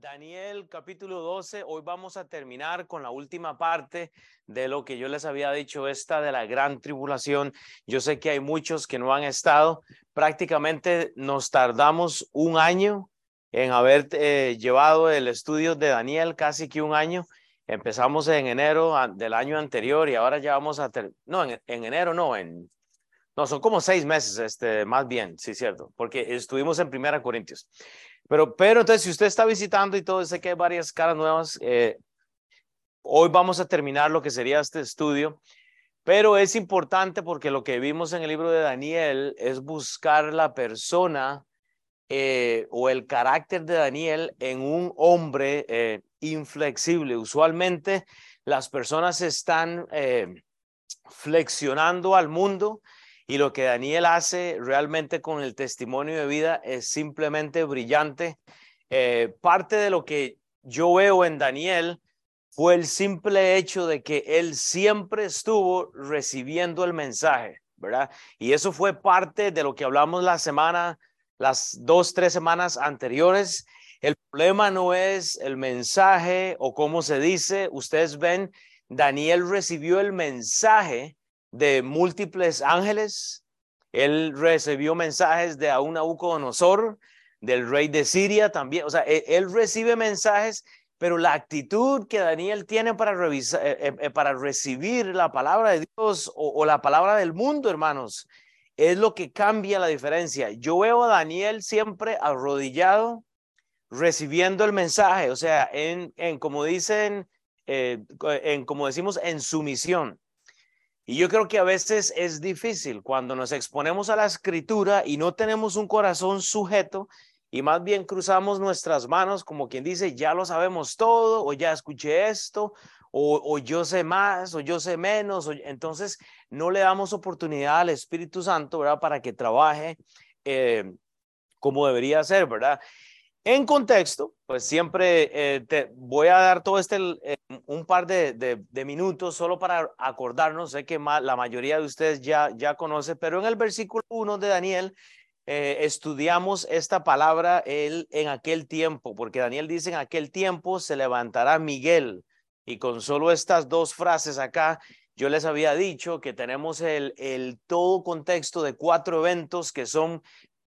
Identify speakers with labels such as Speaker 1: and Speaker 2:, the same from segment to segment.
Speaker 1: Daniel capítulo 12, hoy vamos a terminar con la última parte de lo que yo les había dicho, esta de la gran tribulación. Yo sé que hay muchos que no han estado, prácticamente nos tardamos un año en haber eh, llevado el estudio de Daniel, casi que un año. Empezamos en enero del año anterior y ahora ya vamos a, no, en, en enero no, en no, son como seis meses, este, más bien, sí, cierto, porque estuvimos en Primera Corintios. Pero, pero entonces, si usted está visitando y todo, sé que hay varias caras nuevas, eh, hoy vamos a terminar lo que sería este estudio, pero es importante porque lo que vimos en el libro de Daniel es buscar la persona eh, o el carácter de Daniel en un hombre eh, inflexible. Usualmente las personas están flexionando al mundo y lo que Daniel hace realmente con el testimonio de vida es simplemente brillante. Eh, parte de lo que yo veo en Daniel fue el simple hecho de que él siempre estuvo recibiendo el mensaje, ¿verdad? Y eso fue parte de lo que hablamos la semana, las dos, tres semanas anteriores. El problema no es el mensaje o cómo se dice. Ustedes ven, Daniel recibió el mensaje de múltiples ángeles. Él recibió mensajes de un Nabucodonosor, del rey de Siria también. O sea, e, él, recibe mensajes, pero la actitud que Daniel tiene para, revisar, eh, eh, eh, para recibir la palabra de Dios o la palabra del mundo, hermanos, es lo que cambia la diferencia. Yo veo a Daniel siempre arrodillado, recibiendo el mensaje, o sea, en, en como dicen, en como decimos, en sumisión. Y yo creo que a veces es difícil cuando nos exponemos a la escritura y no tenemos un corazón sujeto y más bien cruzamos nuestras manos como quien dice, ya lo sabemos todo o ya escuché esto o, yo sé más o yo sé menos. entonces no le damos oportunidad al Espíritu Santo, ¿verdad? Para que trabaje eh, como debería ser, ¿verdad? En contexto, pues siempre eh, te voy a dar todo este, eh, un par de, minutos solo para acordarnos, sé que la mayoría de ustedes ya, ya conoce, pero en el versículo 1 de Daniel eh, estudiamos esta palabra él en aquel tiempo, porque Daniel dice en aquel tiempo se levantará Miguel, y con solo estas dos frases acá, yo les había dicho que tenemos el, el todo contexto de cuatro eventos que son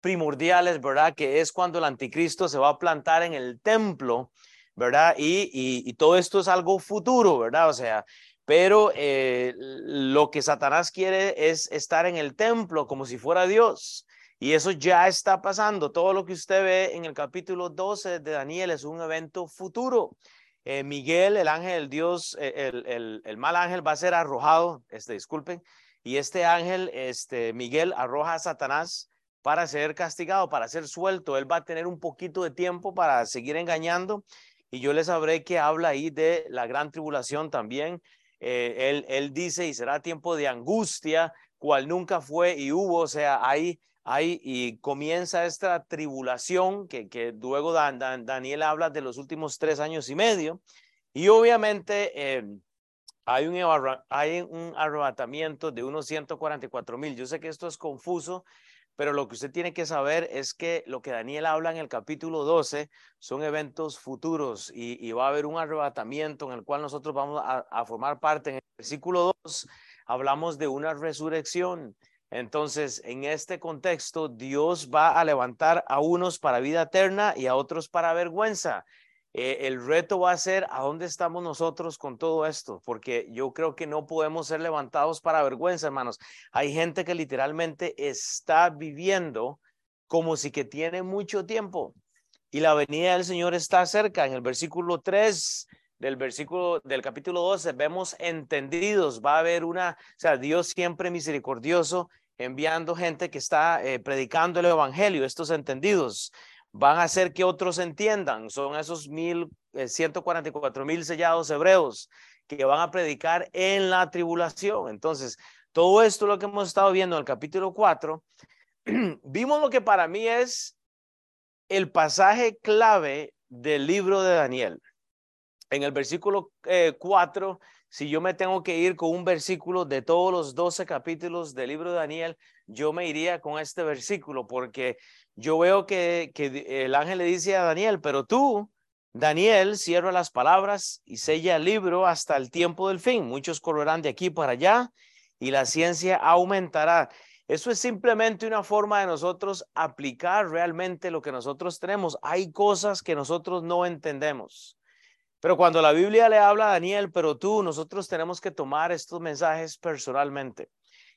Speaker 1: primordiales, ¿verdad? Que es cuando el anticristo se va a plantar en el templo, ¿verdad? Y, y, todo esto es algo futuro, ¿verdad? O sea, pero eh, lo que Satanás quiere es estar en el templo como si fuera Dios. Y eso ya está pasando. Todo lo que usted ve en el capítulo 12 de Daniel es un evento futuro. Eh, Miguel, el ángel del Dios, eh, el, el, el, mal ángel va a ser arrojado, este, disculpen, y este ángel, este, Miguel, arroja a Satanás para ser castigado, para ser suelto. Él va a tener un poquito de tiempo para seguir engañando. Y yo les sabré que habla ahí de la gran tribulación también. Eh, él, él dice, y será tiempo de angustia, cual nunca fue y hubo. O sea, ahí, ahí y comienza esta tribulación que, que luego Daniel habla de los últimos tres años y medio. Y obviamente eh, hay, un, hay un arrebatamiento de unos 144 mil. Yo sé que esto es confuso, pero lo que usted tiene que saber es que lo que Daniel habla en el capítulo 12 son eventos futuros y, va a haber un arrebatamiento en el cual nosotros vamos a, formar parte. En el versículo 2 hablamos de una resurrección. Entonces, en este contexto, Dios va a levantar a unos para vida eterna y a otros para vergüenza. Eh, el reto va a ser a dónde estamos nosotros con todo esto, porque yo creo que no podemos ser levantados para vergüenza, hermanos. Hay gente que literalmente está viviendo como si que tiene mucho tiempo y la venida del Señor está cerca. En el versículo 3 del versículo del capítulo 12 vemos entendidos, va a haber una, o sea, Dios siempre misericordioso enviando gente que está eh, predicando el evangelio, estos entendidos van a hacer que otros entiendan. Son esos mil, eh, ciento cuarenta cuatro mil sellados hebreos que van a predicar en la tribulación. Entonces, todo esto lo que hemos estado viendo en el capítulo 4, vimos lo que para mí es el pasaje clave del libro de Daniel. En el versículo 4, eh, si yo me tengo que ir con un versículo de todos los 12 capítulos del libro de Daniel, yo me iría con este versículo porque yo veo que, el ángel le dice a Daniel, pero tú Daniel cierra las palabras y sella el libro hasta el tiempo del fin. Muchos correrán de aquí para allá y la ciencia aumentará. Eso es simplemente una forma de nosotros aplicar realmente lo que nosotros tenemos. Hay cosas que nosotros no entendemos. Pero cuando la Biblia le habla a Daniel, pero tú, nosotros tenemos que tomar estos mensajes personalmente.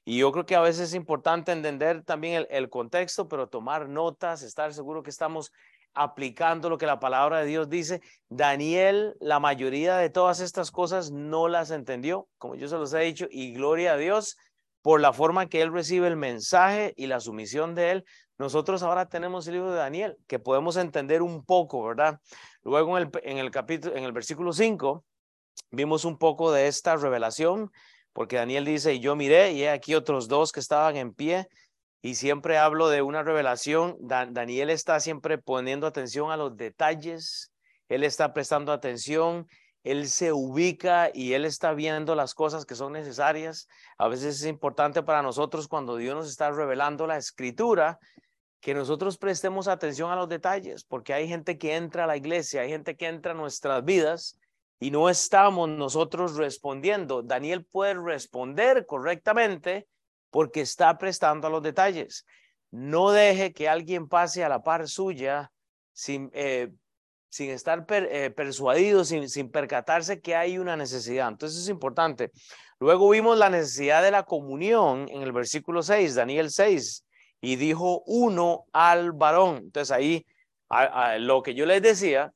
Speaker 1: Y yo creo que a veces es importante entender también el, contexto, pero tomar notas, estar seguro que estamos aplicando lo que la palabra de Dios dice. Daniel, la mayoría de todas estas cosas no las entendió, como yo se los he dicho, y gloria a Dios por la forma que él recibe el mensaje y la sumisión de él. Nosotros ahora tenemos el libro de Daniel, que podemos entender un poco, ¿verdad? Luego en el, en el capítulo, en el versículo 5, vimos un poco de esta revelación, porque Daniel dice, y yo miré, y aquí otros dos que estaban en pie, y siempre hablo de una revelación. Daniel está siempre poniendo atención a los detalles, él está prestando atención, él se ubica y él está viendo las cosas que son necesarias. A veces es importante para nosotros cuando Dios nos está revelando la escritura que nosotros prestemos atención a los detalles, porque hay gente que entra a la iglesia, hay gente que entra a nuestras vidas y no estamos nosotros respondiendo. Daniel puede responder correctamente porque está prestando a los detalles. No deje que alguien pase a la par suya sin, eh, sin estar eh, persuadido, sin, sin percatarse que hay una necesidad. Entonces es importante. Luego vimos la necesidad de la comunión en el versículo 6, Daniel 6, y dijo uno al varón. Entonces ahí lo que yo les decía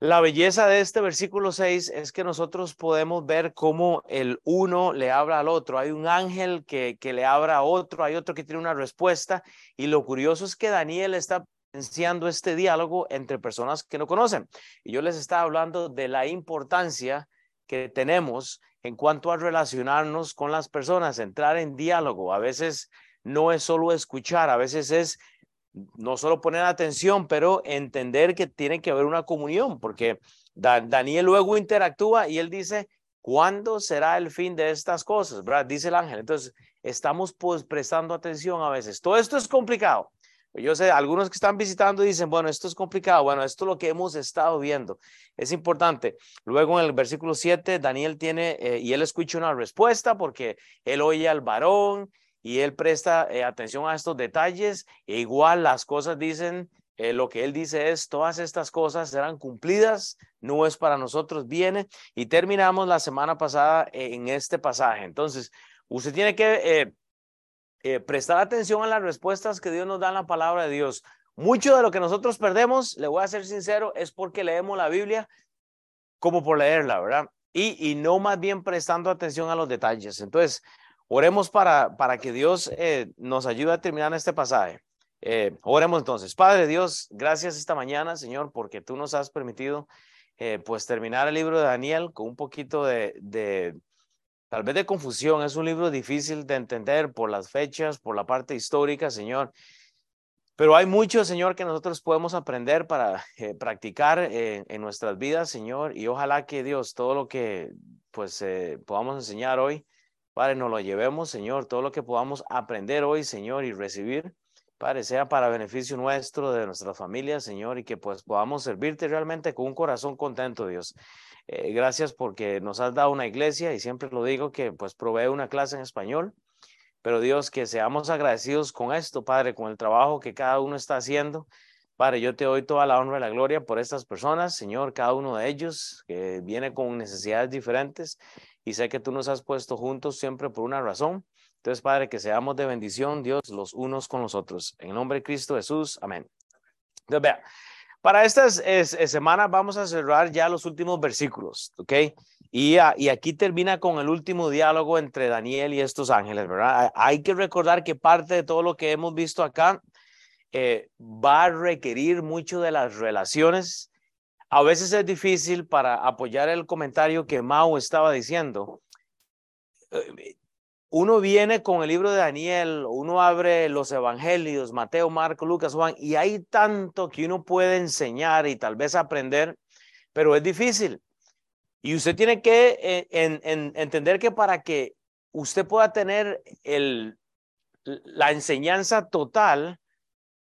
Speaker 1: la belleza de este versículo 6 es que nosotros podemos ver cómo el uno le habla al otro. Hay un ángel que, que le habla a otro, hay otro que tiene una respuesta. Y lo curioso es que Daniel está iniciando este diálogo entre personas que no conocen. Y yo les estaba hablando de la importancia que tenemos en cuanto a relacionarnos con las personas, entrar en diálogo. A veces no es solo escuchar, a veces es no solo poner atención, pero entender que tiene que haber una comunión, porque Daniel luego interactúa y él dice, ¿cuándo será el fin de estas cosas? ¿verdad? Dice el ángel. Entonces, estamos pues prestando atención a veces. Todo esto es complicado. Yo sé, algunos que están visitando dicen, bueno, esto es complicado. Bueno, esto es lo que hemos estado viendo. Es importante. Luego en el versículo 7, Daniel tiene, eh, y él escucha una respuesta porque él oye al varón y él presta eh, atención a estos detalles. E igual las cosas dicen, eh, lo que él dice es, todas estas cosas serán cumplidas, no es para nosotros, viene. Y terminamos la semana pasada en este pasaje. Entonces, usted tiene que eh, prestar atención a las respuestas que Dios nos da en la palabra de Dios. Mucho de lo que nosotros perdemos, le voy a ser sincero, es porque leemos la Biblia como por leerla, ¿verdad? Y, y no más bien prestando atención a los detalles. Entonces, Oremos para, para que Dios eh, nos ayude a terminar este pasaje. Eh, oremos entonces. Padre Dios, gracias esta mañana, Señor, porque tú nos has permitido eh, pues terminar el libro de Daniel con un poquito de, de, tal vez de confusión. Es un libro difícil de entender por las fechas, por la parte histórica, Señor. Pero hay mucho, Señor, que nosotros podemos aprender para practicar en nuestras vidas, Señor. Y ojalá que Dios, todo lo que pues podamos enseñar hoy, Padre, nos lo llevemos, Señor, todo lo que podamos aprender hoy, Señor, y recibir, Padre, sea para beneficio nuestro, de nuestra familia, Señor, y que pues podamos servirte realmente con un corazón contento, Dios. Eh, gracias porque nos has dado una iglesia y siempre lo digo que pues provee una clase en español, pero Dios, que seamos agradecidos con esto, Padre, con el trabajo que cada uno está haciendo. Padre, yo te doy toda la honra y la gloria por estas personas, Señor, cada uno de ellos que viene con necesidades diferentes y sé que tú nos has puesto juntos siempre por una razón. Entonces, Padre, que seamos de bendición, Dios, los unos con los otros. En nombre de Cristo Jesús, amén. Entonces, vea, para estas semanas vamos a cerrar ya los últimos versículos, ¿ok? Y, y, aquí termina con el último diálogo entre Daniel y estos ángeles, ¿verdad? Hay que recordar que parte de todo lo que hemos visto acá eh, va a requerir mucho de las relaciones a veces es difícil para apoyar el comentario que Mao estaba diciendo. Eh, uno viene con el libro de Daniel, uno abre los evangelios, Mateo, Marco, Lucas, Juan, y hay tanto que uno puede enseñar y tal vez aprender, pero es difícil. Y usted tiene que eh, entender que para que usted pueda tener la enseñanza total,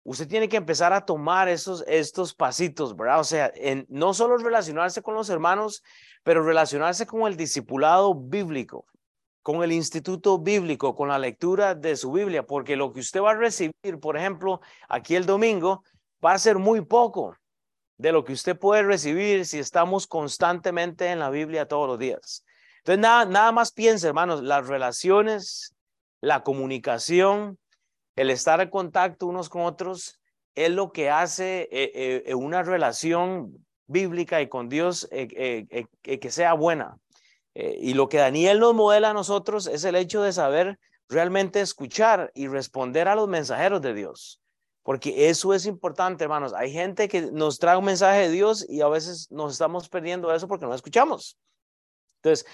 Speaker 1: usted tiene que empezar a tomar esos, estos pasitos, ¿verdad? O sea, no solo relacionarse con los hermanos, pero relacionarse con el discipulado bíblico, con el instituto bíblico, con la lectura de su Biblia, porque lo que usted va a recibir, por ejemplo, aquí el domingo, va a ser muy poco de lo que usted puede recibir si estamos constantemente en la Biblia todos los días. Entonces, nada, nada más piense, hermanos, las relaciones, la comunicación, el estar en contacto unos con otros, es lo que hace eh, eh, una relación bíblica y con Dios eh, que sea buena. y lo que Daniel nos modela a nosotros es el hecho de saber realmente escuchar y responder a los mensajeros de Dios. Porque eso es importante, hermanos. Hay gente que nos trae un mensaje de Dios y a veces nos estamos perdiendo eso porque no escuchamos. Entonces,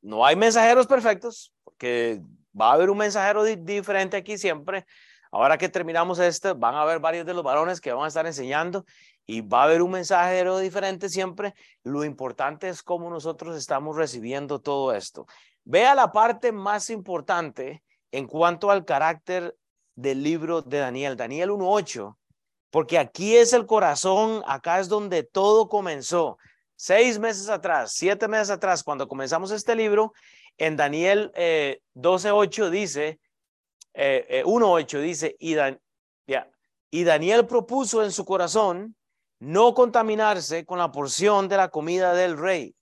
Speaker 1: no hay mensajeros perfectos, porque va a haber un mensajero diferente aquí siempre. Ahora que terminamos este, van a haber varios de los varones que van a estar enseñando y va a haber un mensajero diferente siempre. Lo importante es cómo nosotros estamos recibiendo todo esto. Vea la parte más importante en cuanto al carácter del libro de Daniel, Daniel 1.8, porque aquí es el corazón, acá es donde todo comenzó. Seis meses atrás, siete meses atrás, cuando comenzamos este libro, en Daniel eh, 12.8 dice, eh, 1.8 eh, dice, y, y Daniel propuso en su corazón no contaminarse con la porción de la comida del rey.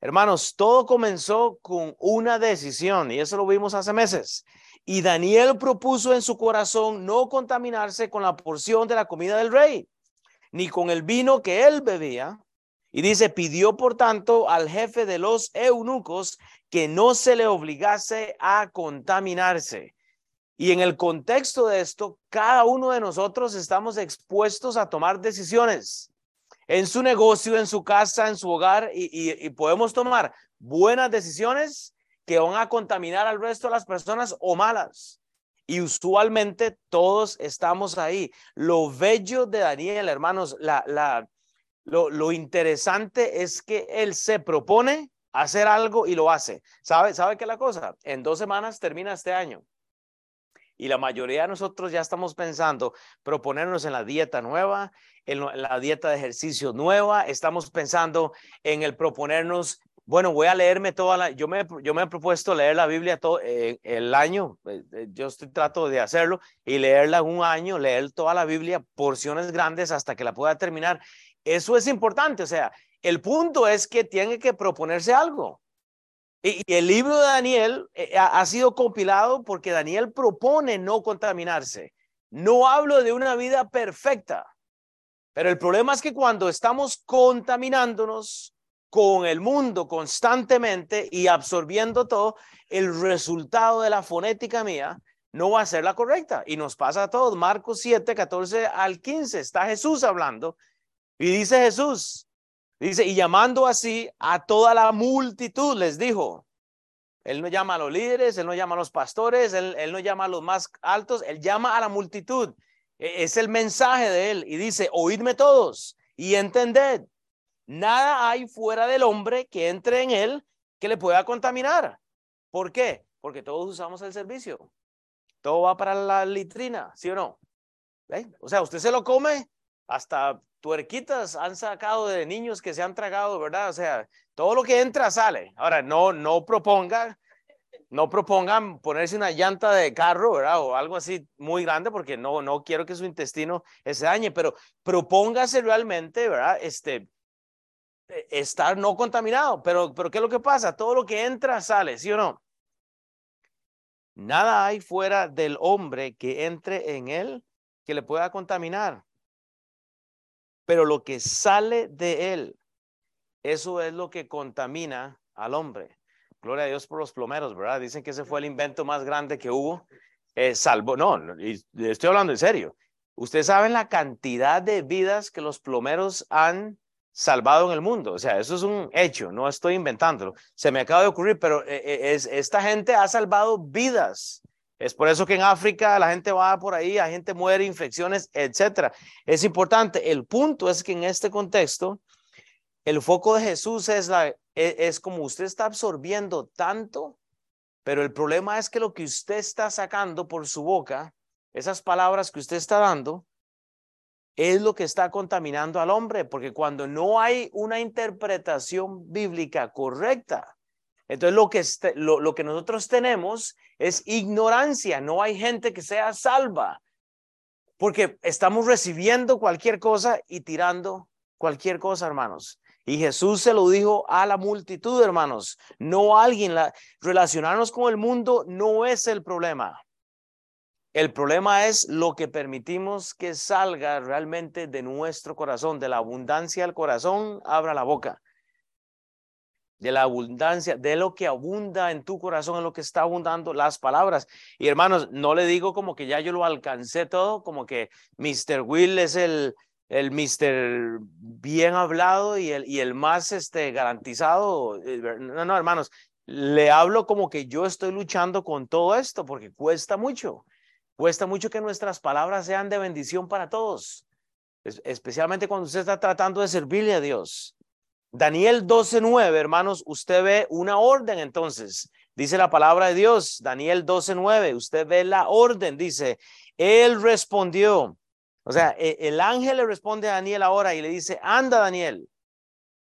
Speaker 1: Hermanos, todo comenzó con una decisión y eso lo vimos hace meses. Y Daniel propuso en su corazón no contaminarse con la porción de la comida del rey, ni con el vino que él bebía. Y dice, pidió por tanto al jefe de los eunucos que no se le obligase a contaminarse. Y en el contexto de esto, cada uno de nosotros estamos expuestos a tomar decisiones en su negocio, en su casa, en su hogar, y, podemos tomar buenas decisiones que van a contaminar al resto de las personas o malas. Y usualmente todos estamos ahí. Lo bello de Daniel, hermanos, la, la, lo, lo interesante es que él se propone hacer algo y lo hace. ¿Sabe, ¿Sabe qué la cosa? En dos semanas termina este año. Y la mayoría de nosotros ya estamos pensando proponernos en la dieta nueva, en la dieta de ejercicio nueva, estamos pensando en el proponernos bueno, voy a leerme toda la, yo me, yo me he propuesto leer la Biblia todo eh, el año, eh, eh, yo trato de hacerlo y leerla un año, leer toda la Biblia, porciones grandes hasta que la pueda terminar. Eso es importante, o sea, el punto es que tiene que proponerse algo. Y, el libro de Daniel ha sido compilado porque Daniel propone no contaminarse. No hablo de una vida perfecta, pero el problema es que cuando estamos contaminándonos, con el mundo constantemente y absorbiendo todo, el resultado de la fonética mía no va a ser la correcta. Y nos pasa a todos. Marcos 7, 14 al 15, está Jesús hablando y dice Jesús, dice, y llamando así a toda la multitud, les dijo, él no llama a los líderes, él no llama a los pastores, él, él no llama a los más altos, él llama a la multitud. E, es el mensaje de él y dice, oídme todos y entended Nada hay fuera del hombre que entre en él que le pueda contaminar. ¿Por qué? Porque todos usamos el servicio. Todo va para la litrina, ¿sí o no? O sea, usted se lo come, hasta tuerquitas han sacado de niños que se han tragado, ¿verdad? O sea, todo lo que entra sale. Ahora, no, no proponga, no propongan ponerse una llanta de carro, ¿verdad? O algo así muy grande, porque no, no quiero que su intestino se dañe, pero propóngase realmente, ¿verdad? Este, eh, estar no contaminado. Pero, pero ¿qué es lo que pasa? Todo lo que entra sale, ¿sí o no? Nada hay fuera del hombre que entre en él que le pueda contaminar. Pero lo que sale de él, eso es lo que contamina al hombre. Gloria a Dios por los plomeros, ¿verdad? Dicen que ese fue el invento más grande que hubo. Eh, salvo, no, estoy hablando en serio. Ustedes saben la cantidad de vidas que los plomeros han salvado en el mundo. O sea, eso es un hecho, no estoy inventándolo. Se me acaba de ocurrir, pero eh, eh, es, esta gente ha salvado vidas. Es por eso que en África la gente va por ahí, la gente muere, infecciones, etcétera. Es importante. El punto es que en este contexto, el foco de Jesús es, la, es, es como usted está absorbiendo tanto, pero el problema es que lo que usted está sacando por su boca, esas palabras que usted está dando, es lo que está contaminando al hombre, porque cuando no hay una interpretación bíblica correcta, entonces lo que, este, lo que nosotros tenemos es ignorancia, no hay gente que sea salva, porque estamos recibiendo cualquier cosa y tirando cualquier cosa, hermanos. Y Jesús se lo dijo a la multitud, hermanos, no a alguien. La, relacionarnos con el mundo no es el problema. El problema es lo que permitimos que salga realmente de nuestro corazón, de la abundancia del corazón, abra la boca. De la abundancia, de lo que abunda en tu corazón, en lo que está abundando las palabras. Y hermanos, no le digo como que ya yo lo alcancé todo, como que Mr. Will es el, el mister bien hablado y el, y el más este, garantizado. Eh, no, no, hermanos, le hablo como que yo estoy luchando con todo esto porque cuesta mucho. Cuesta mucho que nuestras palabras sean de bendición para todos, especialmente cuando usted está tratando de servirle a Dios. Daniel 12:9, hermanos, usted ve una orden entonces. Dice la palabra de Dios, Daniel 12:9, usted ve la orden, dice, él respondió, o sea, e, el ángel le responde a Daniel ahora y le dice, anda Daniel,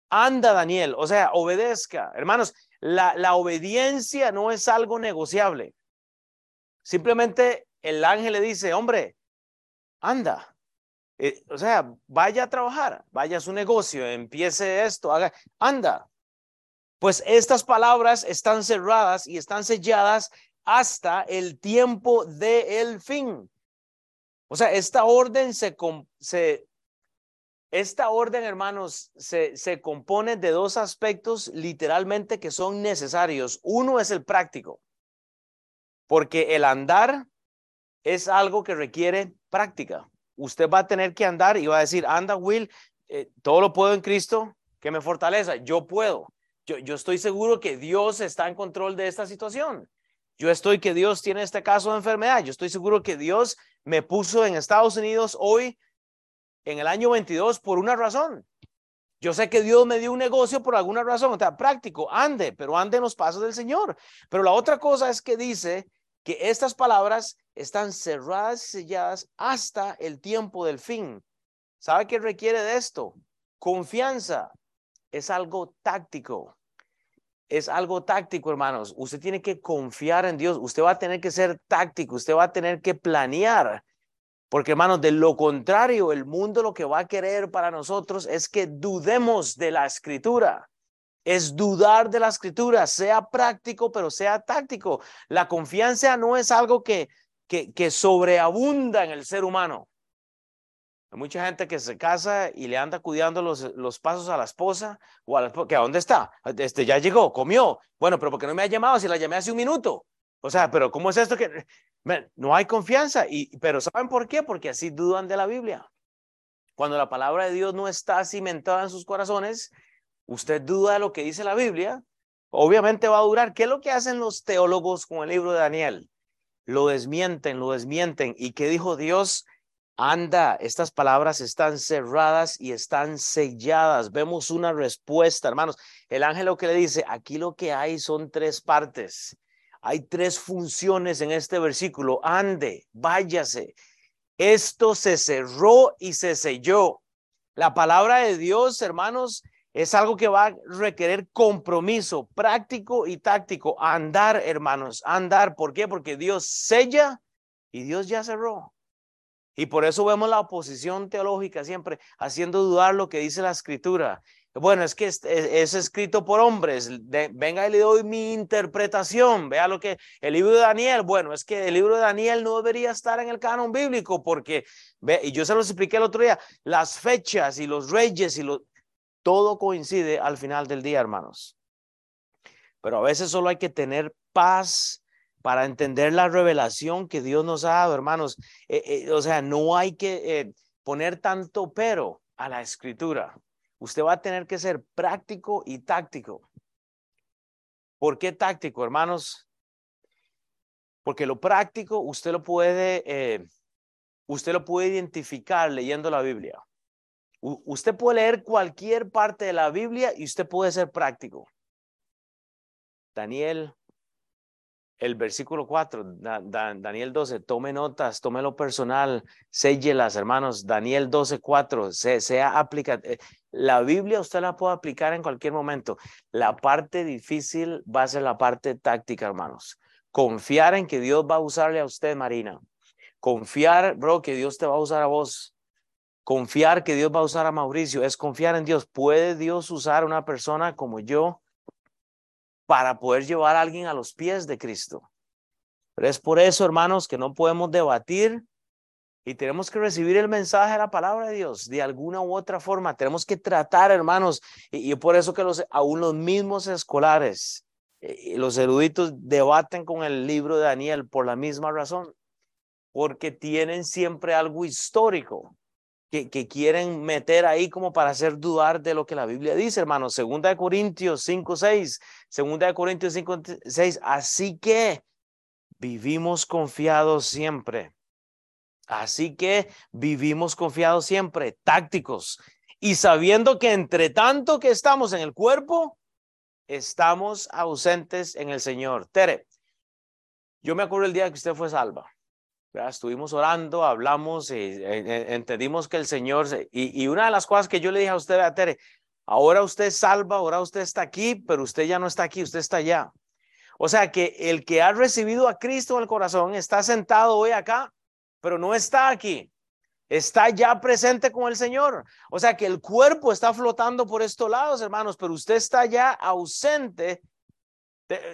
Speaker 1: anda Daniel, o sea, obedezca. Hermanos, la, la obediencia no es algo negociable. Simplemente el ángel le dice, hombre, anda. Eh, o sea, vaya a trabajar, vaya a su negocio, empiece esto, haga, anda. Pues estas palabras están cerradas y están selladas hasta el tiempo del fin. O sea, esta orden se, se esta orden, hermanos, se, se compone de dos aspectos literalmente que son necesarios. Uno es el práctico, porque el andar es algo que requiere práctica. Usted va a tener que andar y va a decir, anda, Will, eh, todo lo puedo en Cristo que me fortaleza. Yo puedo. Yo, yo estoy seguro que Dios está en control de esta situación. Yo estoy que Dios tiene este caso de enfermedad. Yo estoy seguro que Dios me puso en Estados Unidos hoy, en el año 22, por una razón. Yo sé que Dios me dio un negocio por alguna razón. O sea, práctico, ande, pero ande en los pasos del Señor. Pero la otra cosa es que dice que estas palabras están cerradas y selladas hasta el tiempo del fin. ¿Sabe qué requiere de esto? Confianza. Es algo táctico es algo táctico, hermanos. Usted tiene que confiar en Dios. Usted va a tener que ser táctico. Usted va a tener que planear. Porque, hermanos, de lo contrario, el mundo lo que va a querer para nosotros es que dudemos de la escritura. Es dudar de la escritura, sea práctico, pero sea táctico. La confianza no es algo que, que, que sobreabunda en el ser humano. Hay mucha gente que se casa y le anda cuidando los, los pasos a la esposa o a la que ¿a dónde está? Este ya llegó, comió. Bueno, pero porque no me ha llamado si la llamé hace un minuto? O sea, pero ¿cómo es esto que no hay confianza? Y, pero ¿saben por qué? Porque así dudan de la Biblia. Cuando la palabra de Dios no está cimentada en sus corazones, usted duda de lo que dice la Biblia, obviamente va a durar. ¿Qué es lo que hacen los teólogos con el libro de Daniel? Lo desmienten, lo desmienten. ¿Y qué dijo Dios? Anda, estas palabras están cerradas y están selladas. Vemos una respuesta, hermanos. El ángel lo que le dice, aquí lo que hay son tres partes. Hay tres funciones en este versículo. Ande, váyase. Esto se cerró y se selló. La palabra de Dios, hermanos, es algo que va a requerir compromiso práctico y táctico. Andar, hermanos, andar. ¿Por qué? Porque Dios sella y Dios ya cerró. Y por eso vemos la oposición teológica siempre haciendo dudar lo que dice la escritura. Bueno, es que es, escrito por hombres. venga y le doy mi interpretación. Vea lo que el libro de Daniel. Bueno, es que el libro de Daniel no debería estar en el canon bíblico porque, ve, y yo se los expliqué el otro día, las fechas y los reyes y lo, todo coincide al final del día, hermanos. Pero a veces solo hay que tener paz para entender la revelación que Dios nos ha dado, hermanos. Eh, eh, o sea, no hay que eh, poner tanto pero a la escritura. Usted va a tener que ser práctico y táctico. ¿Por qué táctico, hermanos? Porque lo práctico usted lo puede, usted lo puede identificar leyendo la Biblia. Usted puede leer cualquier parte de la Biblia y usted puede ser práctico. Daniel el versículo 4, Daniel 12, tome notas, tome lo personal, séllelas, hermanos. Daniel 12, 4, se, sea aplica. Eh, la Biblia usted la puede aplicar en cualquier momento. La parte difícil va a ser la parte táctica, hermanos. Confiar en que Dios va a usarle a usted, Marina. Confiar, bro, que Dios te va a usar a vos. Confiar que Dios va a usar a Mauricio es confiar en Dios. ¿Puede Dios usar a una persona como yo para poder llevar a alguien a los pies de Cristo? Pero es por eso, hermanos, que no podemos debatir y tenemos que recibir el mensaje de la palabra de Dios de alguna u otra forma. Tenemos que tratar, hermanos, y, por eso que los, aún los mismos escolares, eh, los eruditos debaten con el libro de Daniel por la misma razón, porque tienen siempre algo histórico que, quieren meter ahí como para hacer dudar de lo que la Biblia dice, hermanos. Segunda de Corintios 5, 6. Segunda de Corintios 5, 6. Así que vivimos confiados siempre. Así que vivimos confiados siempre, tácticos. Y sabiendo que entre tanto que estamos en el cuerpo, estamos ausentes en el Señor. Tere, yo me acuerdo el día que usted fue salva. Estuvimos orando, hablamos, y, eh, eh, entendimos que el Señor, y, y, una de las cosas que yo le dije a usted, a Tere, ahora usted salva, ahora usted está aquí, pero usted ya no está aquí, usted está allá. O sea que el que ha recibido a Cristo en el corazón está sentado hoy acá, pero no está aquí. Está ya presente con el Señor. O sea que el cuerpo está flotando por estos lados, hermanos, pero usted está ya ausente.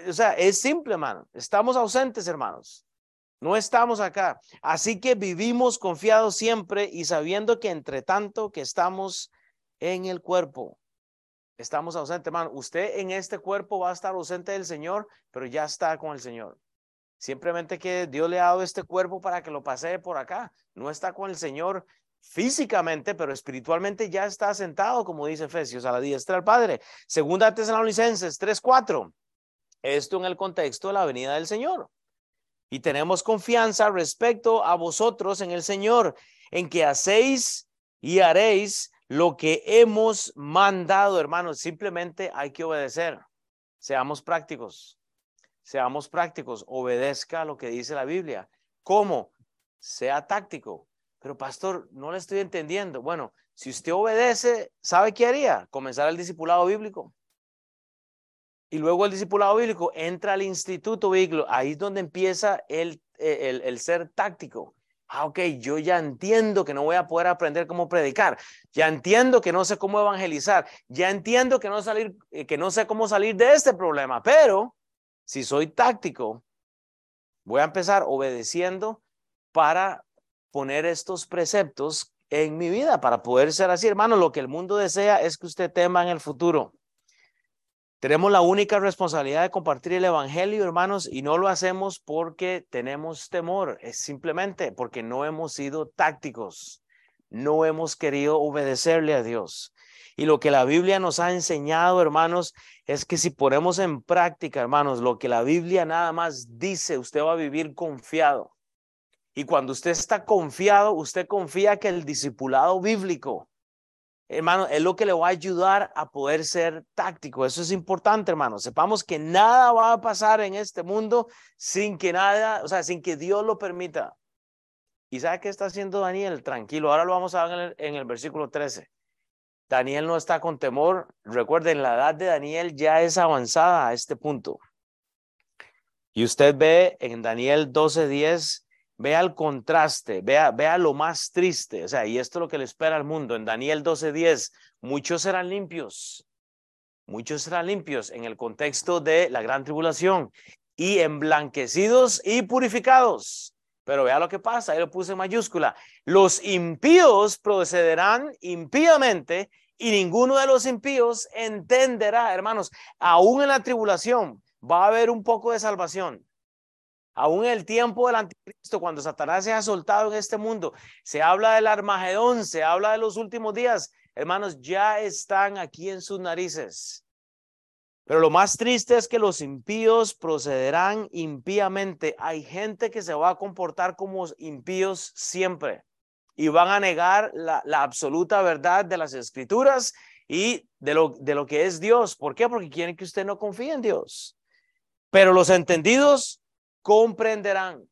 Speaker 1: o sea, es simple, hermano. Estamos ausentes, hermanos. No estamos acá. Así que vivimos confiados siempre y sabiendo que entre tanto que estamos en el cuerpo, estamos ausentes, hermano. Usted en este cuerpo va a estar ausente del Señor, pero ya está con el Señor. Simplemente que Dios le ha dado este cuerpo para que lo pasee por acá. No está con el Señor físicamente, pero espiritualmente ya está sentado, como dice Efesios, a la diestra del Padre. Segunda Tesalonicenses 3:4. Esto en el contexto de la venida del Señor y tenemos confianza respecto a vosotros en el Señor, en que hacéis y haréis lo que hemos mandado, hermanos. Simplemente hay que obedecer. Seamos prácticos. Seamos prácticos. Obedezca lo que dice la Biblia. ¿Cómo? Sea táctico. Pero pastor, no le estoy entendiendo. Bueno, si usted obedece, ¿sabe qué haría? Comenzar el discipulado bíblico. Y luego el discipulado bíblico entra al instituto bíblico. Ahí es donde empieza el, el, el ser táctico. Ah, ok, yo ya entiendo que no voy a poder aprender cómo predicar. Ya entiendo que no sé cómo evangelizar. Ya entiendo que no, salir, eh, que no sé cómo salir de este problema. Pero si soy táctico, voy a empezar obedeciendo para poner estos preceptos en mi vida, para poder ser así. Hermano, lo que el mundo desea es que usted tema en el futuro. Tenemos la única responsabilidad de compartir el Evangelio, hermanos, y no lo hacemos porque tenemos temor, es simplemente porque no hemos sido tácticos, no hemos querido obedecerle a Dios. Y lo que la Biblia nos ha enseñado, hermanos, es que si ponemos en práctica, hermanos, lo que la Biblia nada más dice, usted va a vivir confiado. Y cuando usted está confiado, usted confía que el discipulado bíblico hermano, es lo que le va a ayudar a poder ser táctico. Eso es importante, hermano. Sepamos que nada va a pasar en este mundo sin que nada, o sea, sin que Dios lo permita. ¿Y sabe qué está haciendo Daniel? Tranquilo, ahora lo vamos a ver en el, en el versículo 13. Daniel no está con temor. Recuerden, la edad de Daniel ya es avanzada a este punto. Y usted ve en Daniel 12:10 Vea el contraste, vea, vea lo más triste, o sea, y esto es lo que le espera al mundo. En Daniel 12:10, muchos serán limpios, muchos serán limpios en el contexto de la gran tribulación y emblanquecidos y purificados. Pero vea lo que pasa, ahí lo puse en mayúscula. Los impíos procederán impíamente y ninguno de los impíos entenderá, hermanos, aún en la tribulación va a haber un poco de salvación Aún el tiempo del anticristo, cuando Satanás se ha soltado en este mundo, se habla del Armagedón, se habla de los últimos días. Hermanos, ya están aquí en sus narices. Pero lo más triste es que los impíos procederán impíamente. Hay gente que se va a comportar como impíos siempre y van a negar la, absoluta verdad de las escrituras y de lo, de lo que es Dios. ¿Por qué? Porque quieren que usted no confíe en Dios. Pero los entendidos comprenderán.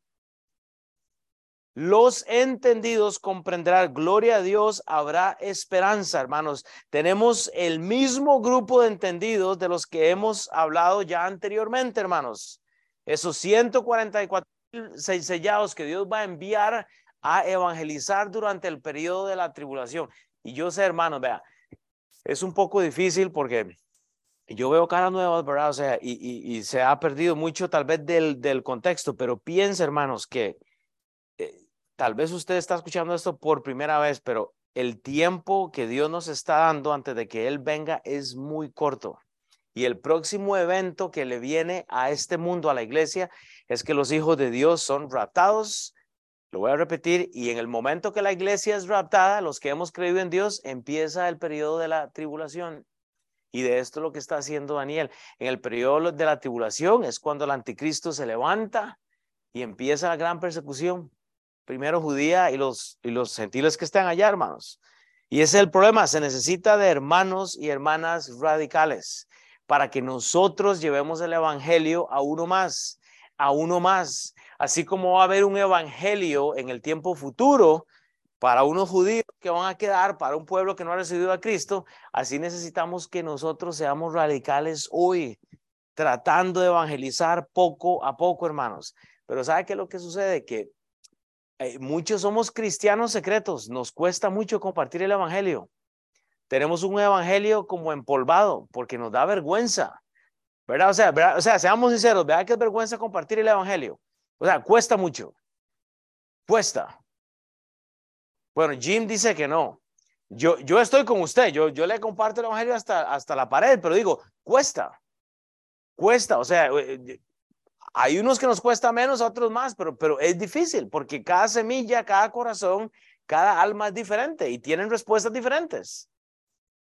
Speaker 1: Los entendidos comprenderán. Gloria a Dios, habrá esperanza, hermanos. Tenemos el mismo grupo de entendidos de los que hemos hablado ya anteriormente, hermanos. Esos 144 sellados que Dios va a enviar a evangelizar durante el periodo de la tribulación. Y yo sé, hermanos, vea, es un poco difícil porque yo veo caras nuevas, ¿verdad? O sea, y, se ha perdido mucho tal vez del, del contexto, pero piensa, hermanos, que eh, tal vez usted está escuchando esto por primera vez, pero el tiempo que Dios nos está dando antes de que Él venga es muy corto. Y el próximo evento que le viene a este mundo, a la iglesia, es que los hijos de Dios son raptados. Lo voy a repetir, y en el momento que la iglesia es raptada, los que hemos creído en Dios, empieza el periodo de la tribulación. Y de esto es lo que está haciendo Daniel. En el periodo de la tribulación es cuando el anticristo se levanta y empieza la gran persecución. Primero judía y los, y los gentiles que están allá, hermanos. Y ese es el problema. Se necesita de hermanos y hermanas radicales para que nosotros llevemos el evangelio a uno más, a uno más. Así como va a haber un evangelio en el tiempo futuro para unos judíos que van a quedar, para un pueblo que no ha recibido a Cristo, así necesitamos que nosotros seamos radicales hoy, tratando de evangelizar poco a poco, hermanos. Pero ¿sabe qué es lo que sucede? Que eh, muchos somos cristianos secretos, nos cuesta mucho compartir el evangelio. Tenemos un evangelio como empolvado porque nos da vergüenza. ¿Verdad? O sea, o sea, seamos sinceros, ¿verdad que es vergüenza compartir el evangelio? O sea, cuesta mucho. Cuesta. Bueno, Jim dice que no. Yo, yo estoy con usted, yo, yo le comparto el evangelio hasta, hasta la pared, pero digo, cuesta. Cuesta, o sea, eh, hay unos que nos cuesta menos, otros más, pero, pero es difícil porque cada semilla, cada corazón, cada alma es diferente y tienen respuestas diferentes.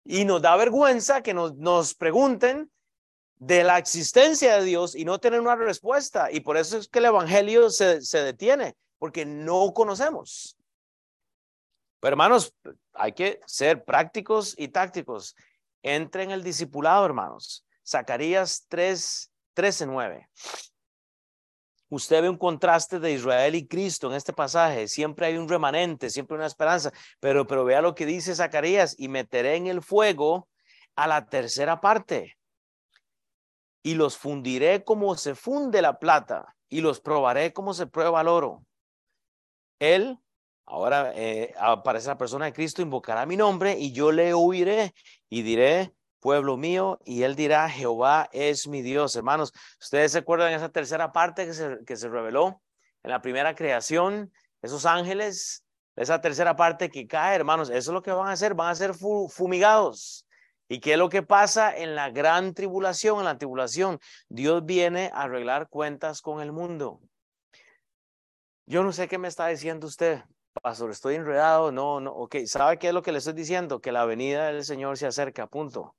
Speaker 1: Y nos da vergüenza que nos, nos pregunten de la existencia de Dios y no tener una respuesta. Y por eso es que el Evangelio se, se detiene, porque no conocemos. Pero hermanos, hay que ser prácticos y tácticos. Entre en el discipulado, hermanos. Zacarías 3, 13, 9 usted ve un contraste de Israel y Cristo en este pasaje. Siempre hay un remanente, siempre una esperanza. Pero, pero vea lo que dice Zacarías, y meteré en el fuego a la tercera parte. Y los fundiré como se funde la plata, y los probaré como se prueba el oro. Él, ahora eh, aparece la persona de Cristo, invocará mi nombre, y yo le oiré y diré, pueblo mío, y él dirá, Jehová es mi Dios. Hermanos, ustedes se acuerdan de esa tercera parte que se, que se reveló en la primera creación, esos ángeles, esa tercera parte que cae, hermanos, eso es lo que van a hacer, van a ser fumigados. ¿Y qué es lo que pasa en la gran tribulación? En la tribulación, Dios viene a arreglar cuentas con el mundo. Yo no sé qué me está diciendo usted, pastor, estoy enredado, no, no, ok, ¿sabe qué es lo que le estoy diciendo? Que la venida del Señor se acerca, punto.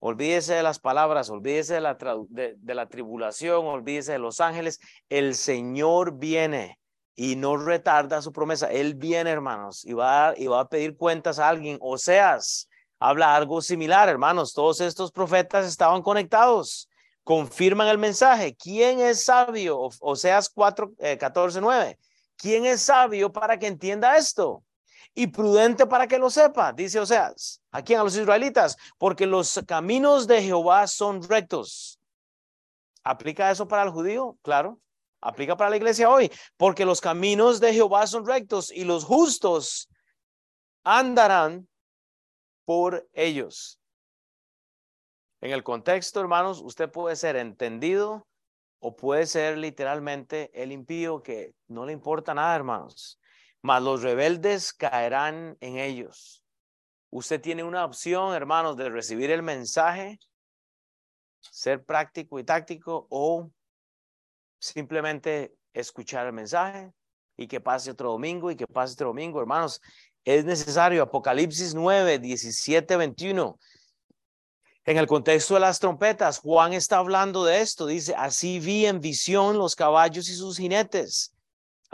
Speaker 1: Olvídese de las palabras, olvídese de la, de, la tribulación, olvídese de los ángeles. El Señor viene y no retarda su promesa. Él viene, hermanos, y va, a, y va a pedir cuentas a alguien. Oseas habla algo similar, hermanos. Todos estos profetas estaban conectados, confirman el mensaje. ¿Quién es sabio? Oseas 4, 14, 9. ¿Quién es sabio para que entienda esto? y prudente para que lo sepa, dice Oseas. ¿A quién? A los israelitas, porque los caminos de Jehová son rectos. ¿Aplica eso para el judío? Claro. Aplica para la iglesia hoy, porque los caminos de Jehová son rectos y los justos andarán por ellos. En el contexto, hermanos, usted puede ser entendido o puede ser literalmente el impío que no le importa nada, hermanos mas los rebeldes caerán en ellos. Usted tiene una opción, hermanos, de recibir el mensaje, ser práctico y táctico o simplemente escuchar el mensaje y que pase otro domingo y que pase otro domingo, hermanos. Es necesario, Apocalipsis 9, 17, 21. En el contexto de las trompetas, Juan está hablando de esto. Dice, así vi en visión los caballos y sus jinetes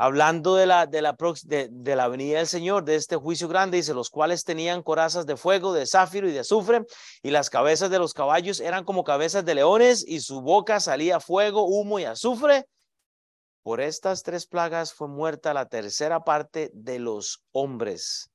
Speaker 1: hablando de la, de la, venida del Señor, de este juicio grande, dice, los cuales tenían corazas de fuego, de zafiro y de azufre, y las cabezas de los caballos eran como cabezas de leones, y su boca salía fuego, humo y azufre. Por estas tres plagas fue muerta la tercera parte de los hombres.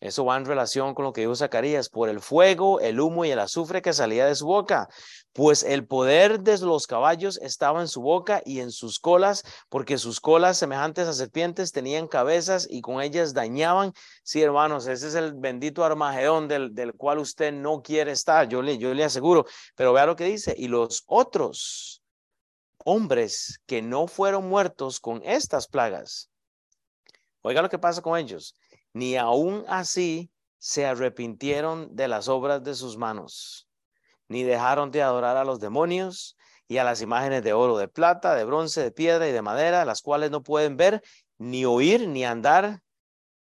Speaker 1: Eso va en relación con lo que dijo Zacarías, por el fuego, el humo y el azufre que salía de su boca, pues el poder de los caballos estaba en su boca y en sus colas, porque sus colas semejantes a serpientes tenían cabezas y con ellas dañaban. Sí, hermanos, ese es el bendito Armagedón del, del cual usted no quiere estar, yo le, yo le aseguro, pero vea lo que dice, y los otros hombres que no fueron muertos con estas plagas. Oiga lo que pasa con ellos ni aún así se arrepintieron de las obras de sus manos, ni dejaron de adorar a los demonios y a las imágenes de oro, de plata, de bronce, de piedra y de madera, las cuales no pueden ver, ni oír, ni andar.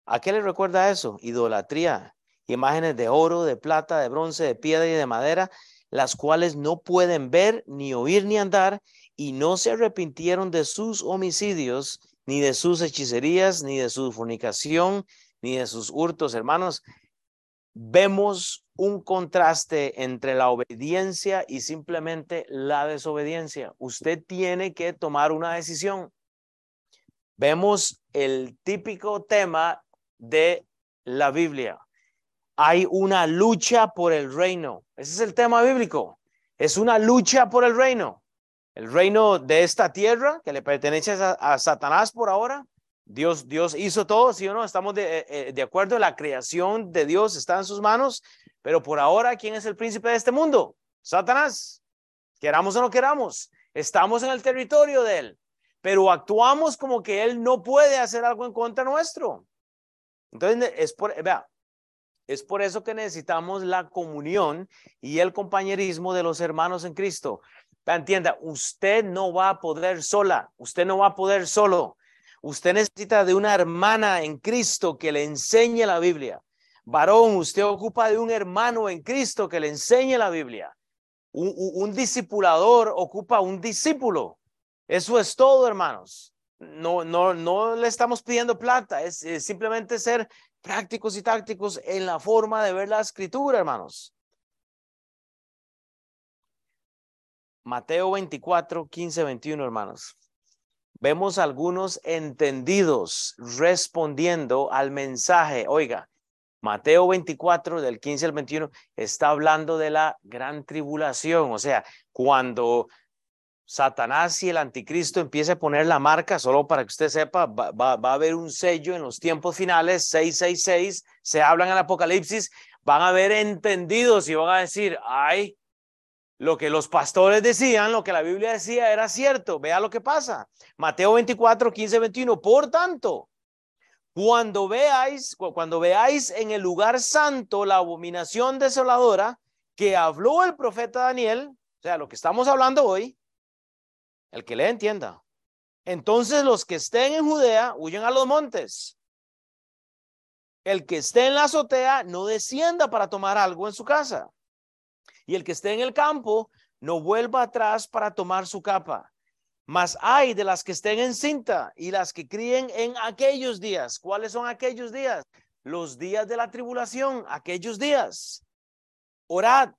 Speaker 1: ¿A qué le recuerda eso? Idolatría, imágenes de oro, de plata, de bronce, de piedra y de madera, las cuales no pueden ver, ni oír, ni andar, y no se arrepintieron de sus homicidios, ni de sus hechicerías, ni de su fornicación, ni de sus hurtos, hermanos. Vemos un contraste entre la obediencia y simplemente la desobediencia. Usted tiene que tomar una decisión. Vemos el típico tema de la Biblia. Hay una lucha por el reino. Ese es el tema bíblico. Es una lucha por el reino. El reino de esta tierra que le pertenece a, Satanás por ahora. Dios, Dios hizo todo, ¿sí o no? Estamos de, eh, eh, de acuerdo, la creación de Dios está en sus manos, pero por ahora, ¿quién es el príncipe de este mundo? Satanás. Queramos o no queramos, estamos en el territorio de él, pero actuamos como que él no puede hacer algo en contra nuestro. Entonces, es por, vea, es por eso que necesitamos la comunión y el compañerismo de los hermanos en Cristo. Entienda, usted no va a poder sola, usted no va a poder solo. Usted necesita de una hermana en Cristo que le enseñe la Biblia. Varón, usted ocupa de un hermano en Cristo que le enseñe la Biblia. Un, discipulador ocupa un discípulo. Eso es todo, hermanos. No, no, no le estamos pidiendo plata, es simplemente ser prácticos y tácticos en la forma de ver la escritura, hermanos. Mateo 24, 15, 21, hermanos. Vemos algunos entendidos respondiendo al mensaje. Oiga, Mateo 24, del 15 al 21, está hablando de la gran tribulación. O sea, cuando Satanás y el anticristo empiece a poner la marca, solo para que usted sepa, va, va, a haber un sello en los tiempos finales, 666, se hablan en el Apocalipsis, van a haber entendidos y van a decir, ay, lo que los pastores decían, lo que la Biblia decía era cierto. Vea lo que pasa. Mateo 24, 15, 21. Por tanto, cuando veáis, cuando veáis en el lugar santo la abominación desoladora que habló el profeta Daniel, o sea, lo que estamos hablando hoy, el que le entienda. Entonces los que estén en Judea huyen a los montes. El que esté en la azotea no descienda para tomar algo en su casa y el que esté en el campo no vuelva atrás para tomar su capa. Mas hay de las que estén en cinta y las que críen en aquellos días. ¿Cuáles son aquellos días? Los días de la tribulación, aquellos días. Orad.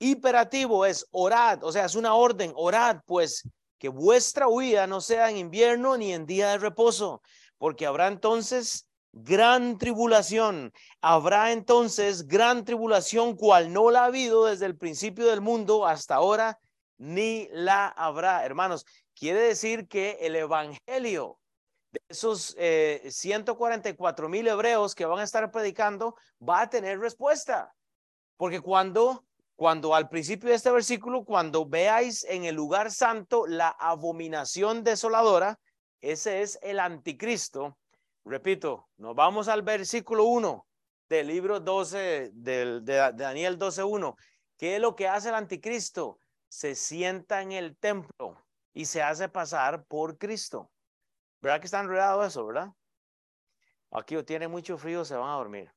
Speaker 1: Imperativo es orad, o sea, es una orden, orad, pues que vuestra huida no sea en invierno ni en día de reposo, porque habrá entonces gran tribulación. Habrá entonces gran tribulación cual no la ha habido desde el principio del mundo hasta ahora, ni la habrá. Hermanos, quiere decir que el Evangelio de esos 144 eh, mil hebreos que van a estar predicando va a tener respuesta. Porque cuando, cuando al principio de este versículo, cuando veáis en el lugar santo la abominación desoladora, ese es el anticristo Repito, nos vamos al versículo 1 del libro 12, de, Daniel 12.1. ¿Qué es lo que hace el anticristo? Se sienta en el templo y se hace pasar por Cristo. ¿Verdad que está enredado eso, verdad? Aquí o tiene mucho frío, se van a dormir.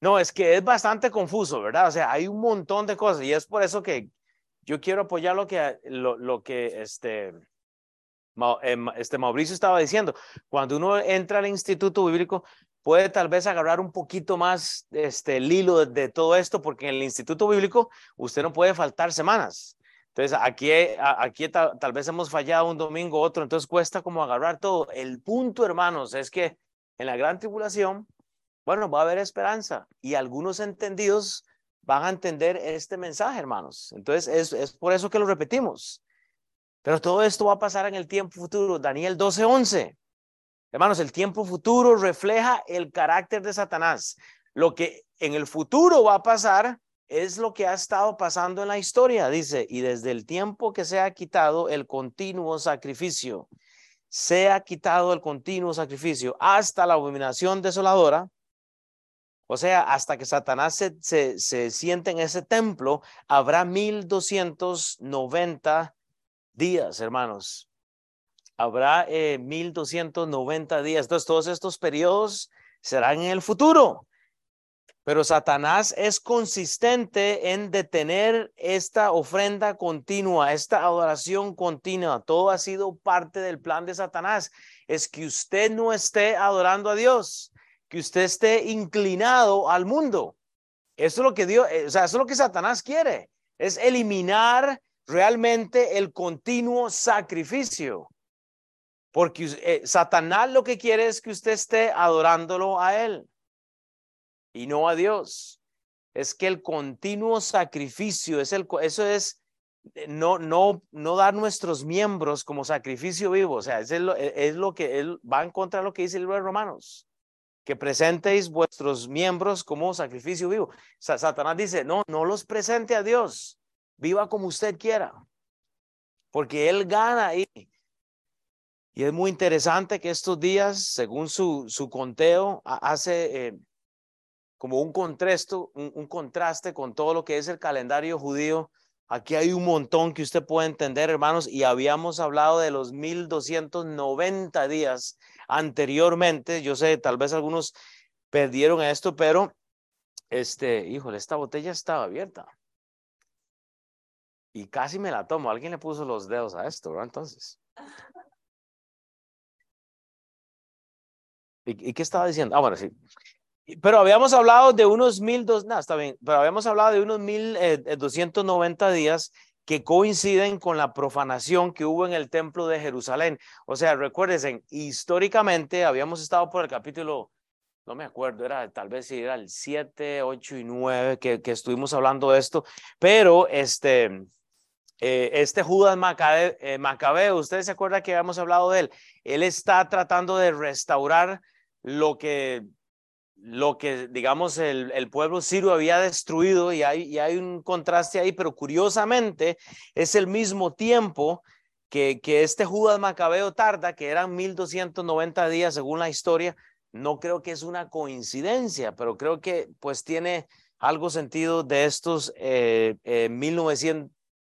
Speaker 1: No, es que es bastante confuso, ¿verdad? O sea, hay un montón de cosas y es por eso que yo quiero apoyar lo que, lo, lo que este, este Mauricio estaba diciendo, cuando uno entra al instituto bíblico, puede tal vez agarrar un poquito más este, el hilo de, todo esto, porque en el instituto bíblico usted no puede faltar semanas. Entonces, aquí, aquí tal, tal vez hemos fallado un domingo, otro, entonces cuesta como agarrar todo. El punto, hermanos, es que en la gran tribulación, bueno, va a haber esperanza y algunos entendidos van a entender este mensaje, hermanos. Entonces, es, es por eso que lo repetimos. Pero todo esto va a pasar en el tiempo futuro. Daniel 12:11. Hermanos, el tiempo futuro refleja el carácter de Satanás. Lo que en el futuro va a pasar es lo que ha estado pasando en la historia, dice, y desde el tiempo que se ha quitado el continuo sacrificio, se ha quitado el continuo sacrificio hasta la abominación desoladora, o sea, hasta que Satanás se, se, se siente en ese templo, habrá 1290 días, hermanos. Habrá eh, 1290 días. Entonces, todos estos periodos serán en el futuro. Pero Satanás es consistente en detener esta ofrenda continua, esta adoración continua. Todo ha sido parte del plan de Satanás. Es que usted no esté adorando a Dios que usted esté inclinado al mundo. Eso es lo que Dios, eh, o sea, eso es lo que Satanás quiere, es eliminar realmente el continuo sacrificio. Porque eh, Satanás lo que quiere es que usted esté adorándolo a él y no a Dios. Es que el continuo sacrificio es el eso es eh, no no no dar nuestros miembros como sacrificio vivo, o sea, es lo, es lo que él va en contra de lo que dice el libro de Romanos que presentéis vuestros miembros como sacrificio vivo. Satanás dice, no, no los presente a Dios, viva como usted quiera, porque Él gana ahí. Y es muy interesante que estos días, según su, su conteo, hace eh, como un un contraste con todo lo que es el calendario judío Aquí hay un montón que usted puede entender, hermanos, y habíamos hablado de los 1290 días anteriormente. Yo sé, tal vez algunos perdieron esto, pero este, híjole, esta botella estaba abierta. Y casi me la tomo. Alguien le puso los dedos a esto, ¿verdad? Entonces. ¿Y, ¿Y, qué estaba diciendo? Ah, bueno, sí. Pero habíamos hablado de unos mil dos, no, está bien, pero habíamos hablado de unos mil eh, eh, doscientos noventa días que coinciden con la profanación que hubo en el templo de Jerusalén. O sea, recuérdense, históricamente habíamos estado por el capítulo, no me acuerdo, era tal vez si era el 7, 8 y 9 que, que estuvimos hablando de esto, pero este, eh, este Judas Macabeo, ustedes se acuerdan que habíamos hablado de él, él está tratando de restaurar lo que lo que, digamos, el, el, pueblo sirio había destruido y hay, y hay un contraste ahí, pero curiosamente es el mismo tiempo que, que este Judas Macabeo tarda, que eran 1290 días según la historia. No creo que es una coincidencia, pero creo que pues tiene algo sentido de estos eh, eh,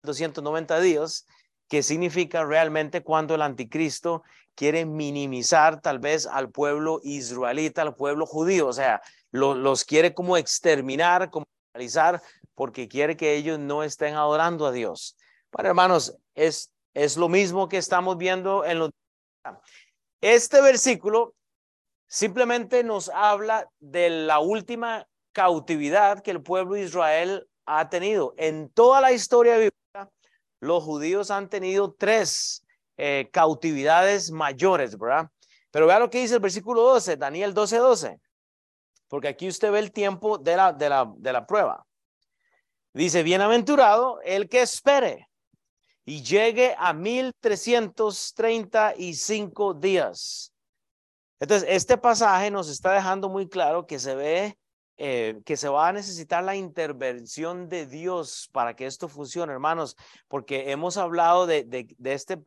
Speaker 1: 1990 días, que significa realmente cuando el anticristo quiere minimizar tal vez al pueblo israelita, al pueblo judío, o sea, los quiere como exterminar, como realizar, porque quiere que ellos no estén adorando a Dios. Bueno, hermanos, es, es lo mismo que estamos viendo en los... Este versículo simplemente nos habla de la última cautividad que el pueblo de Israel ha tenido. En toda la historia bíblica, los judíos han tenido tres eh, cautividades mayores, ¿verdad? Pero vea lo que dice el versículo 12, Daniel 12, 12, porque aquí usted ve el tiempo de la, de la, de la prueba. Dice, bienaventurado el que espere y llegue a 1335 días. Entonces, este pasaje nos está dejando muy claro que se ve eh, que se va a necesitar la intervención de Dios para que esto funcione, hermanos, porque hemos hablado de, de, este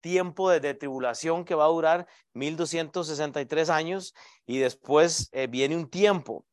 Speaker 1: tiempo de, tribulación que va a durar 1263 años y después eh, viene un tiempo.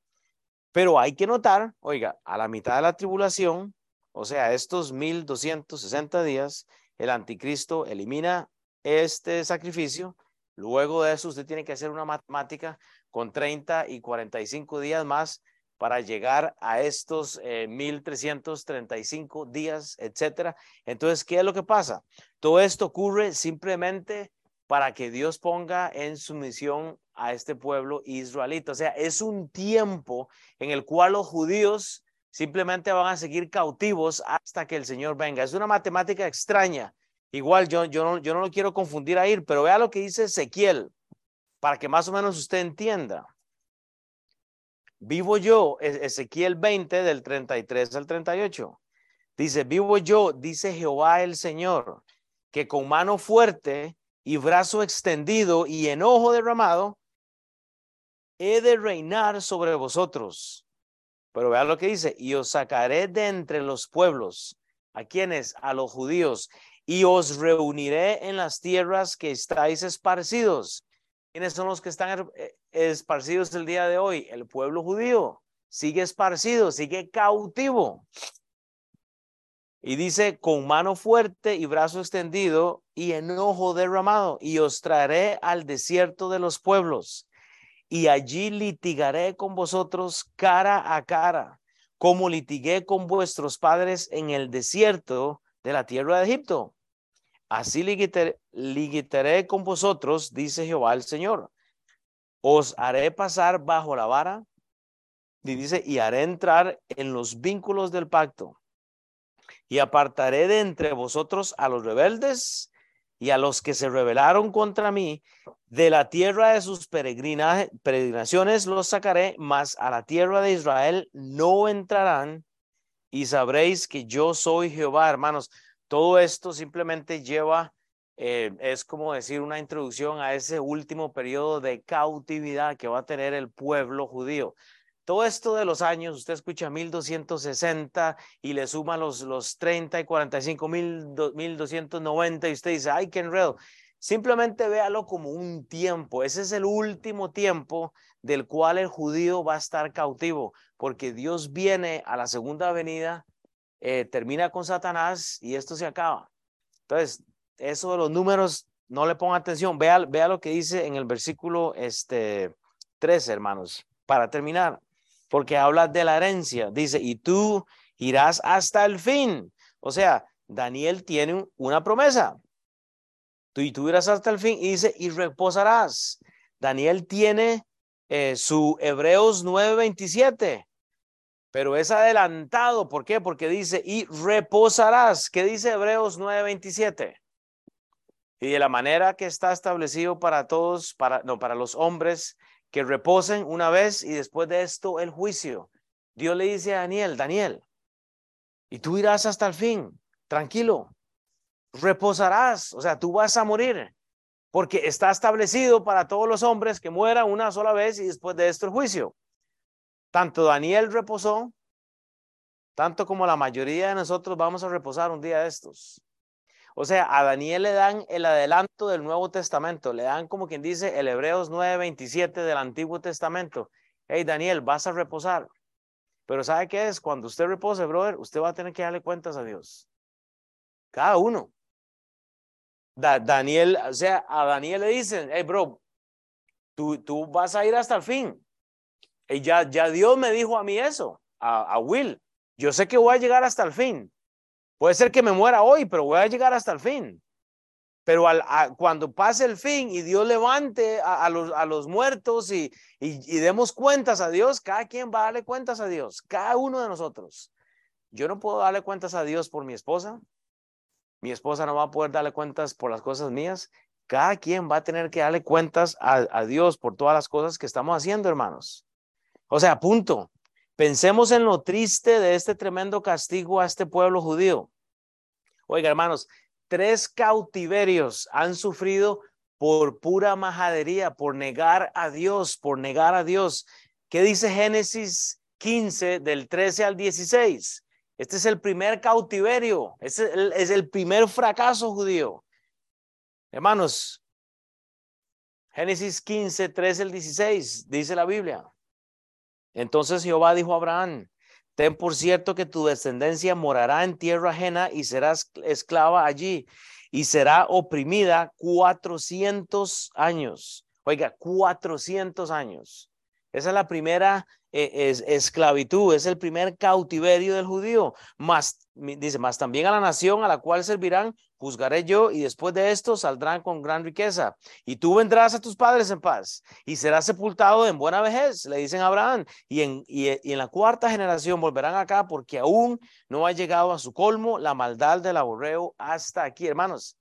Speaker 1: Pero hay que notar, oiga, a la mitad de la tribulación, o sea, estos 1260 días, el anticristo elimina este sacrificio. Luego de eso, usted tiene que hacer una matemática con 30 y 45 días más para llegar a estos eh, 1335 días, etcétera. Entonces, ¿qué es lo que pasa? Todo esto ocurre simplemente para que Dios ponga en sumisión a este pueblo israelita. O sea, es un tiempo en el cual los judíos simplemente van a seguir cautivos hasta que el Señor venga. Es una matemática extraña. Igual yo, yo, no, yo no lo quiero confundir ahí, pero vea lo que dice Ezequiel, para que más o menos usted entienda. Vivo yo, e-, Ezequiel 20 del 33 al 38. Dice, vivo yo, dice Jehová el Señor, que con mano fuerte y brazo extendido y enojo derramado, he de reinar sobre vosotros. Pero vea lo que dice, y os sacaré de entre los pueblos. ¿A quienes? A los judíos. Y os reuniré en las tierras que estáis esparcidos. ¿Quiénes son los que están eh, esparcidos el día de hoy? El pueblo judío. Sigue esparcido, sigue cautivo. Y dice, con mano fuerte y brazo extendido y enojo derramado, y os traeré al desierto de los pueblos, y allí litigaré con vosotros cara a cara, como litigué con vuestros padres en el desierto de la tierra de Egipto. Así litigaré con vosotros, dice Jehová el Señor. Os haré pasar bajo la vara, y dice, y haré entrar en los vínculos del pacto y apartaré de entre vosotros a los rebeldes y a los que se rebelaron contra mí, de la tierra de sus peregrinaciones los sacaré, mas a la tierra de Israel no entrarán, y sabréis que yo soy Jehová, hermanos. Todo esto simplemente lleva, eh, es como decir una introducción a ese último periodo de cautividad que va a tener el pueblo judío. Todo esto de los años, usted escucha 1260 y le suma los, los 30 y 45, 1290 y usted dice, ay, qué enredo. Simplemente véalo como un tiempo. Ese es el último tiempo del cual el judío va a estar cautivo, porque Dios viene a la segunda venida, eh, termina con Satanás y esto se acaba. Entonces, eso de los números, no le ponga atención. Vea, vea lo que dice en el versículo este, 13, hermanos, para terminar porque habla de la herencia. Dice, y tú irás hasta el fin. O sea, Daniel tiene una promesa. Tú y tú irás hasta el fin y dice, y reposarás. Daniel tiene eh, su Hebreos 9:27, pero es adelantado. ¿Por qué? Porque dice, y reposarás. ¿Qué dice Hebreos 9:27? Y de la manera que está establecido para todos, para, no, para los hombres, que reposen una vez y después de esto el juicio. Dios le dice a Daniel, Daniel, y tú irás hasta el fin, tranquilo, reposarás, o sea, tú vas a morir, porque está establecido para todos los hombres que mueran una sola vez y después de esto el juicio. Tanto Daniel reposó, tanto como la mayoría de nosotros vamos a reposar un día de estos. O sea, a Daniel le dan el adelanto del Nuevo Testamento, le dan como quien dice el Hebreos 9:27 del Antiguo Testamento. Hey, Daniel, vas a reposar. Pero ¿sabe qué es? Cuando usted repose, brother, usted va a tener que darle cuentas a Dios. Cada uno. Daniel, o sea, a Daniel le dicen, hey, bro, tú, tú vas a ir hasta el fin. Y ya, ya Dios me dijo a mí eso, a, Will. Yo sé que voy a llegar hasta el fin. Puede ser que me muera hoy, pero voy a llegar hasta el fin. Pero cuando pase el fin y Dios levante a, los, a los, muertos y, y, demos cuentas a Dios, cada quien va a darle cuentas a Dios, cada uno de nosotros. Yo no puedo darle cuentas a Dios por mi esposa. Mi esposa no va a poder darle cuentas por las cosas mías. Cada quien va a tener que darle cuentas a Dios por todas las cosas que estamos haciendo, hermanos. O sea, punto. Pensemos en lo triste de este tremendo castigo a este pueblo judío. Oiga, hermanos, tres cautiverios han sufrido por pura majadería, por negar a Dios, por negar a Dios. ¿Qué dice Génesis 15 del 13 al 16? Este es el primer cautiverio, este es el primer fracaso judío. Hermanos, Génesis 15, 13 al 16, dice la Biblia. Entonces Jehová dijo a Abraham, ten por cierto que tu descendencia morará en tierra ajena y serás esclava allí y será oprimida cuatrocientos años. Oiga, cuatrocientos años. Esa es la primera eh, es, esclavitud, es el primer cautiverio del judío. Más, dice, más también a la nación a la cual servirán, juzgaré yo, y después de esto saldrán con gran riqueza. Y tú vendrás a tus padres en paz, y serás sepultado en buena vejez, le dicen a Abraham. Y en, y en la cuarta generación volverán acá, porque aún no ha llegado a su colmo la maldad del aborreo hasta aquí, hermanos.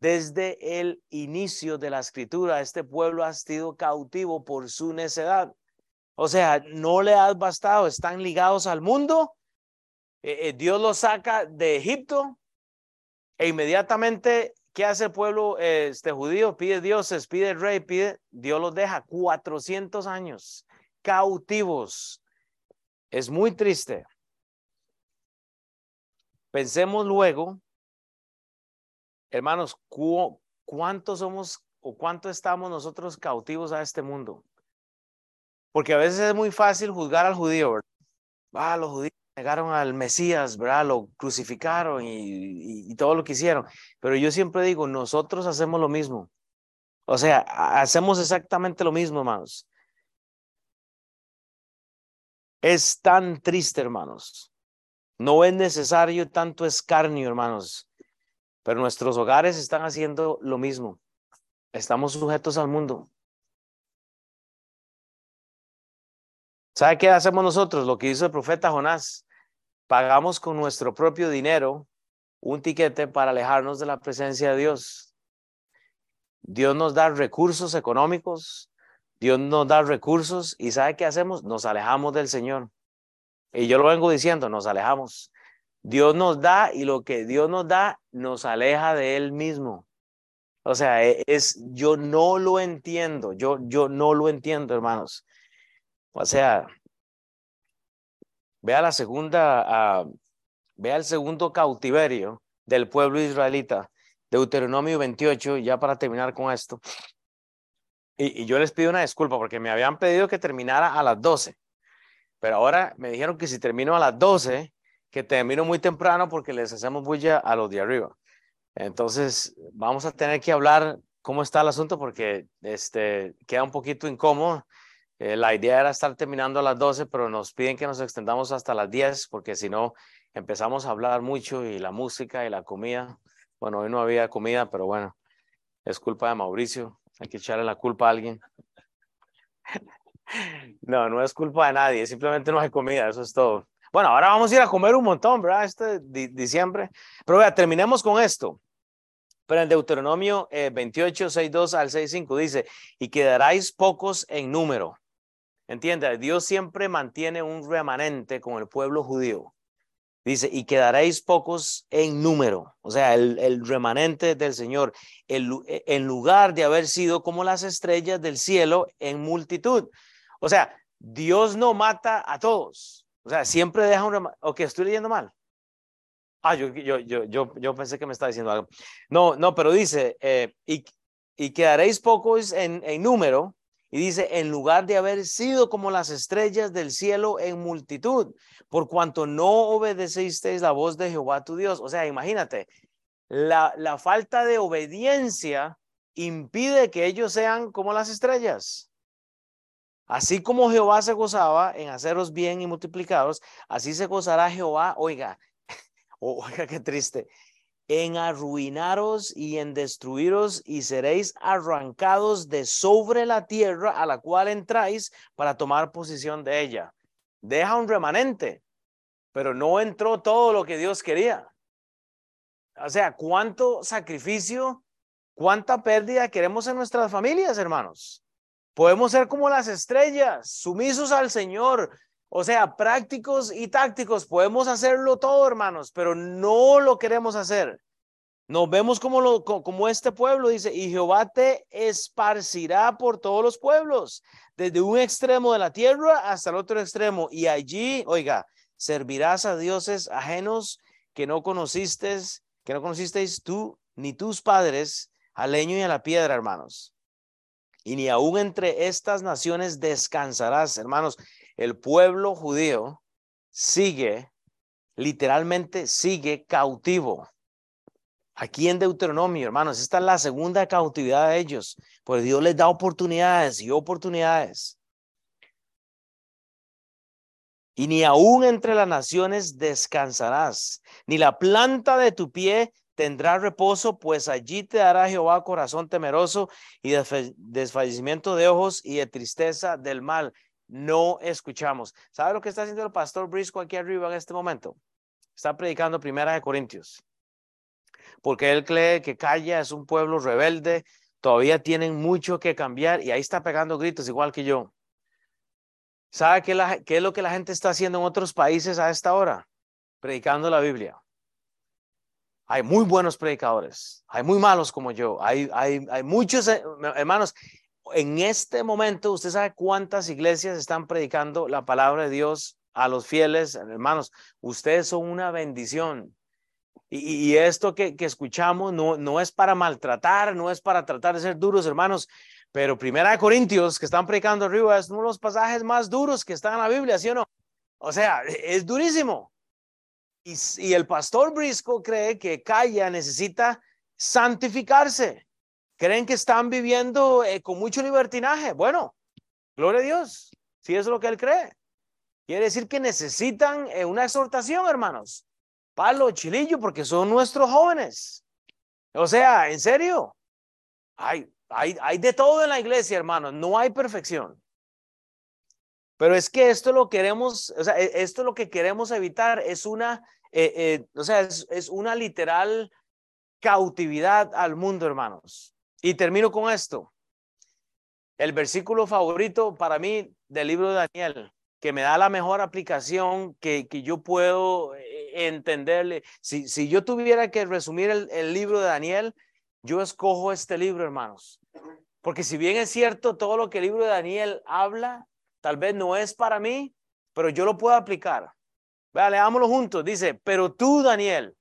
Speaker 1: Desde el inicio de la escritura, este pueblo ha sido cautivo por su necedad. O sea, no le has bastado, están ligados al mundo. Eh, eh, Dios los saca de Egipto e inmediatamente, ¿qué hace el pueblo este judío? Pide dioses, pide rey, pide, Dios los deja 400 años cautivos. Es muy triste. Pensemos luego Hermanos, ¿cuánto somos o cuánto estamos nosotros cautivos a este mundo? Porque a veces es muy fácil juzgar al judío, ¿verdad? Ah, los judíos negaron al Mesías, ¿verdad? Lo crucificaron y, y, todo lo que hicieron. Pero yo siempre digo, nosotros hacemos lo mismo. O sea, hacemos exactamente lo mismo, hermanos. Es tan triste, hermanos. No es necesario tanto escarnio, hermanos. Pero nuestros hogares están haciendo lo mismo. Estamos sujetos al mundo. ¿Sabe qué hacemos nosotros? Lo que hizo el profeta Jonás. Pagamos con nuestro propio dinero un tiquete para alejarnos de la presencia de Dios. Dios nos da recursos económicos, Dios nos da recursos y ¿sabe qué hacemos? Nos alejamos del Señor. Y yo lo vengo diciendo, nos alejamos. Dios nos da y lo que Dios nos da nos aleja de Él mismo. O sea, e, es, yo no lo entiendo, yo, yo no lo entiendo, hermanos. O sea, vea la segunda, uh, vea el segundo cautiverio del pueblo israelita, Deuteronomio 28, ya para terminar con esto. Y, y, yo les pido una disculpa porque me habían pedido que terminara a las 12, pero ahora me dijeron que si termino a las 12, que termino muy temprano porque les hacemos bulla a los de arriba. Entonces, vamos a tener que hablar cómo está el asunto porque este, queda un poquito incómodo. Eh, la idea era estar terminando a las 12, pero nos piden que nos extendamos hasta las 10 porque si no, empezamos a hablar mucho y la música y la comida. Bueno, hoy no había comida, pero bueno, es culpa de Mauricio. Hay que echarle la culpa a alguien. no, no es culpa de nadie, simplemente no hay comida, eso es todo. Bueno, ahora vamos a ir a comer un montón, ¿verdad? Este diciembre. Pero vea, terminemos con esto. Pero en Deuteronomio 28, 6, 2 al 6, 5 dice, y quedaráis pocos en número. Entiende, Dios siempre mantiene un remanente con el pueblo judío. Dice, y quedaréis pocos en número, o sea, el, el remanente del Señor, el, en lugar de haber sido como las estrellas del cielo en multitud. O sea, Dios no mata a todos. O sea, siempre deja un ¿O que estoy leyendo mal? Ah, yo, yo, yo, yo, yo pensé que me estaba diciendo algo. No, no, pero dice, eh, y, y quedaréis pocos en, en número, y dice, en lugar de haber sido como las estrellas del cielo en multitud, por cuanto no obedecisteis la voz de Jehová tu Dios. O sea, imagínate, la, la falta de obediencia impide que ellos sean como las estrellas. Así como Jehová se gozaba en haceros bien y multiplicados, así se gozará Jehová, oiga, oiga qué triste, en arruinaros y en destruiros y seréis arrancados de sobre la tierra a la cual entráis para tomar posición de ella. Deja un remanente, pero no entró todo lo que Dios quería. O sea, ¿cuánto sacrificio, cuánta pérdida queremos en nuestras familias, hermanos? Podemos ser como las estrellas, sumisos al Señor, o sea, prácticos y tácticos. Podemos hacerlo todo, hermanos, pero no lo queremos hacer. Nos vemos como, lo, como este pueblo dice, y Jehová te esparcirá por todos los pueblos, desde un extremo de la tierra hasta el otro extremo. Y allí, oiga, servirás a dioses ajenos que no conociste, que no conocisteis tú ni tus padres, al leño y a la piedra, hermanos y ni aún entre estas naciones descansarás. Hermanos, el pueblo judío sigue, literalmente sigue cautivo. Aquí en Deuteronomio, hermanos, esta es la segunda cautividad de ellos, pues Dios les da oportunidades y oportunidades. y ni aún entre las naciones descansarás, ni la planta de tu pie tendrá reposo, pues allí te dará Jehová corazón temeroso y desfallecimiento de ojos y de tristeza del mal. No escuchamos. ¿Sabe lo que está haciendo el pastor Brisco aquí arriba en este momento? Está predicando Primera de Corintios. Porque él cree que Calla es un pueblo rebelde, todavía tienen mucho que cambiar y ahí está pegando gritos igual que yo. ¿Sabe qué, qué es lo que la gente está haciendo en otros países a esta hora? Predicando la Biblia. Hay muy buenos predicadores, hay muy malos como yo, hay, hay, hay muchos eh, hermanos. En este momento, usted sabe cuántas iglesias están predicando la palabra de Dios a los fieles, hermanos. Ustedes son una bendición. Y, esto que, que, escuchamos no, no es para maltratar, no es para tratar de ser duros, hermanos. Pero Primera de Corintios, que están predicando arriba, es uno de los pasajes más duros que están en la Biblia, ¿sí o no? O sea, es durísimo. Y, el pastor Brisco cree que Calla necesita santificarse. Creen que están viviendo eh, con mucho libertinaje. Bueno, gloria a Dios, si es lo que él cree. Quiere decir que necesitan eh, una exhortación, hermanos. Palo, chilillo, porque son nuestros jóvenes. O sea, en serio, hay, hay, hay de todo en la iglesia, hermanos. No hay perfección. Pero es que esto lo queremos, o sea, e, esto lo que queremos evitar es una, eh, eh, o sea, es, una literal cautividad al mundo, hermanos. Y termino con esto. El versículo favorito para mí del libro de Daniel, que me da la mejor aplicación que, que yo puedo eh, entenderle. Si, si yo tuviera que resumir el, el libro de Daniel, yo escojo este libro, hermanos. Porque si bien es cierto todo lo que el libro de Daniel habla, Tal vez no es para mí, pero yo lo puedo aplicar. Leámoslo juntos. Dice, pero tú, Daniel,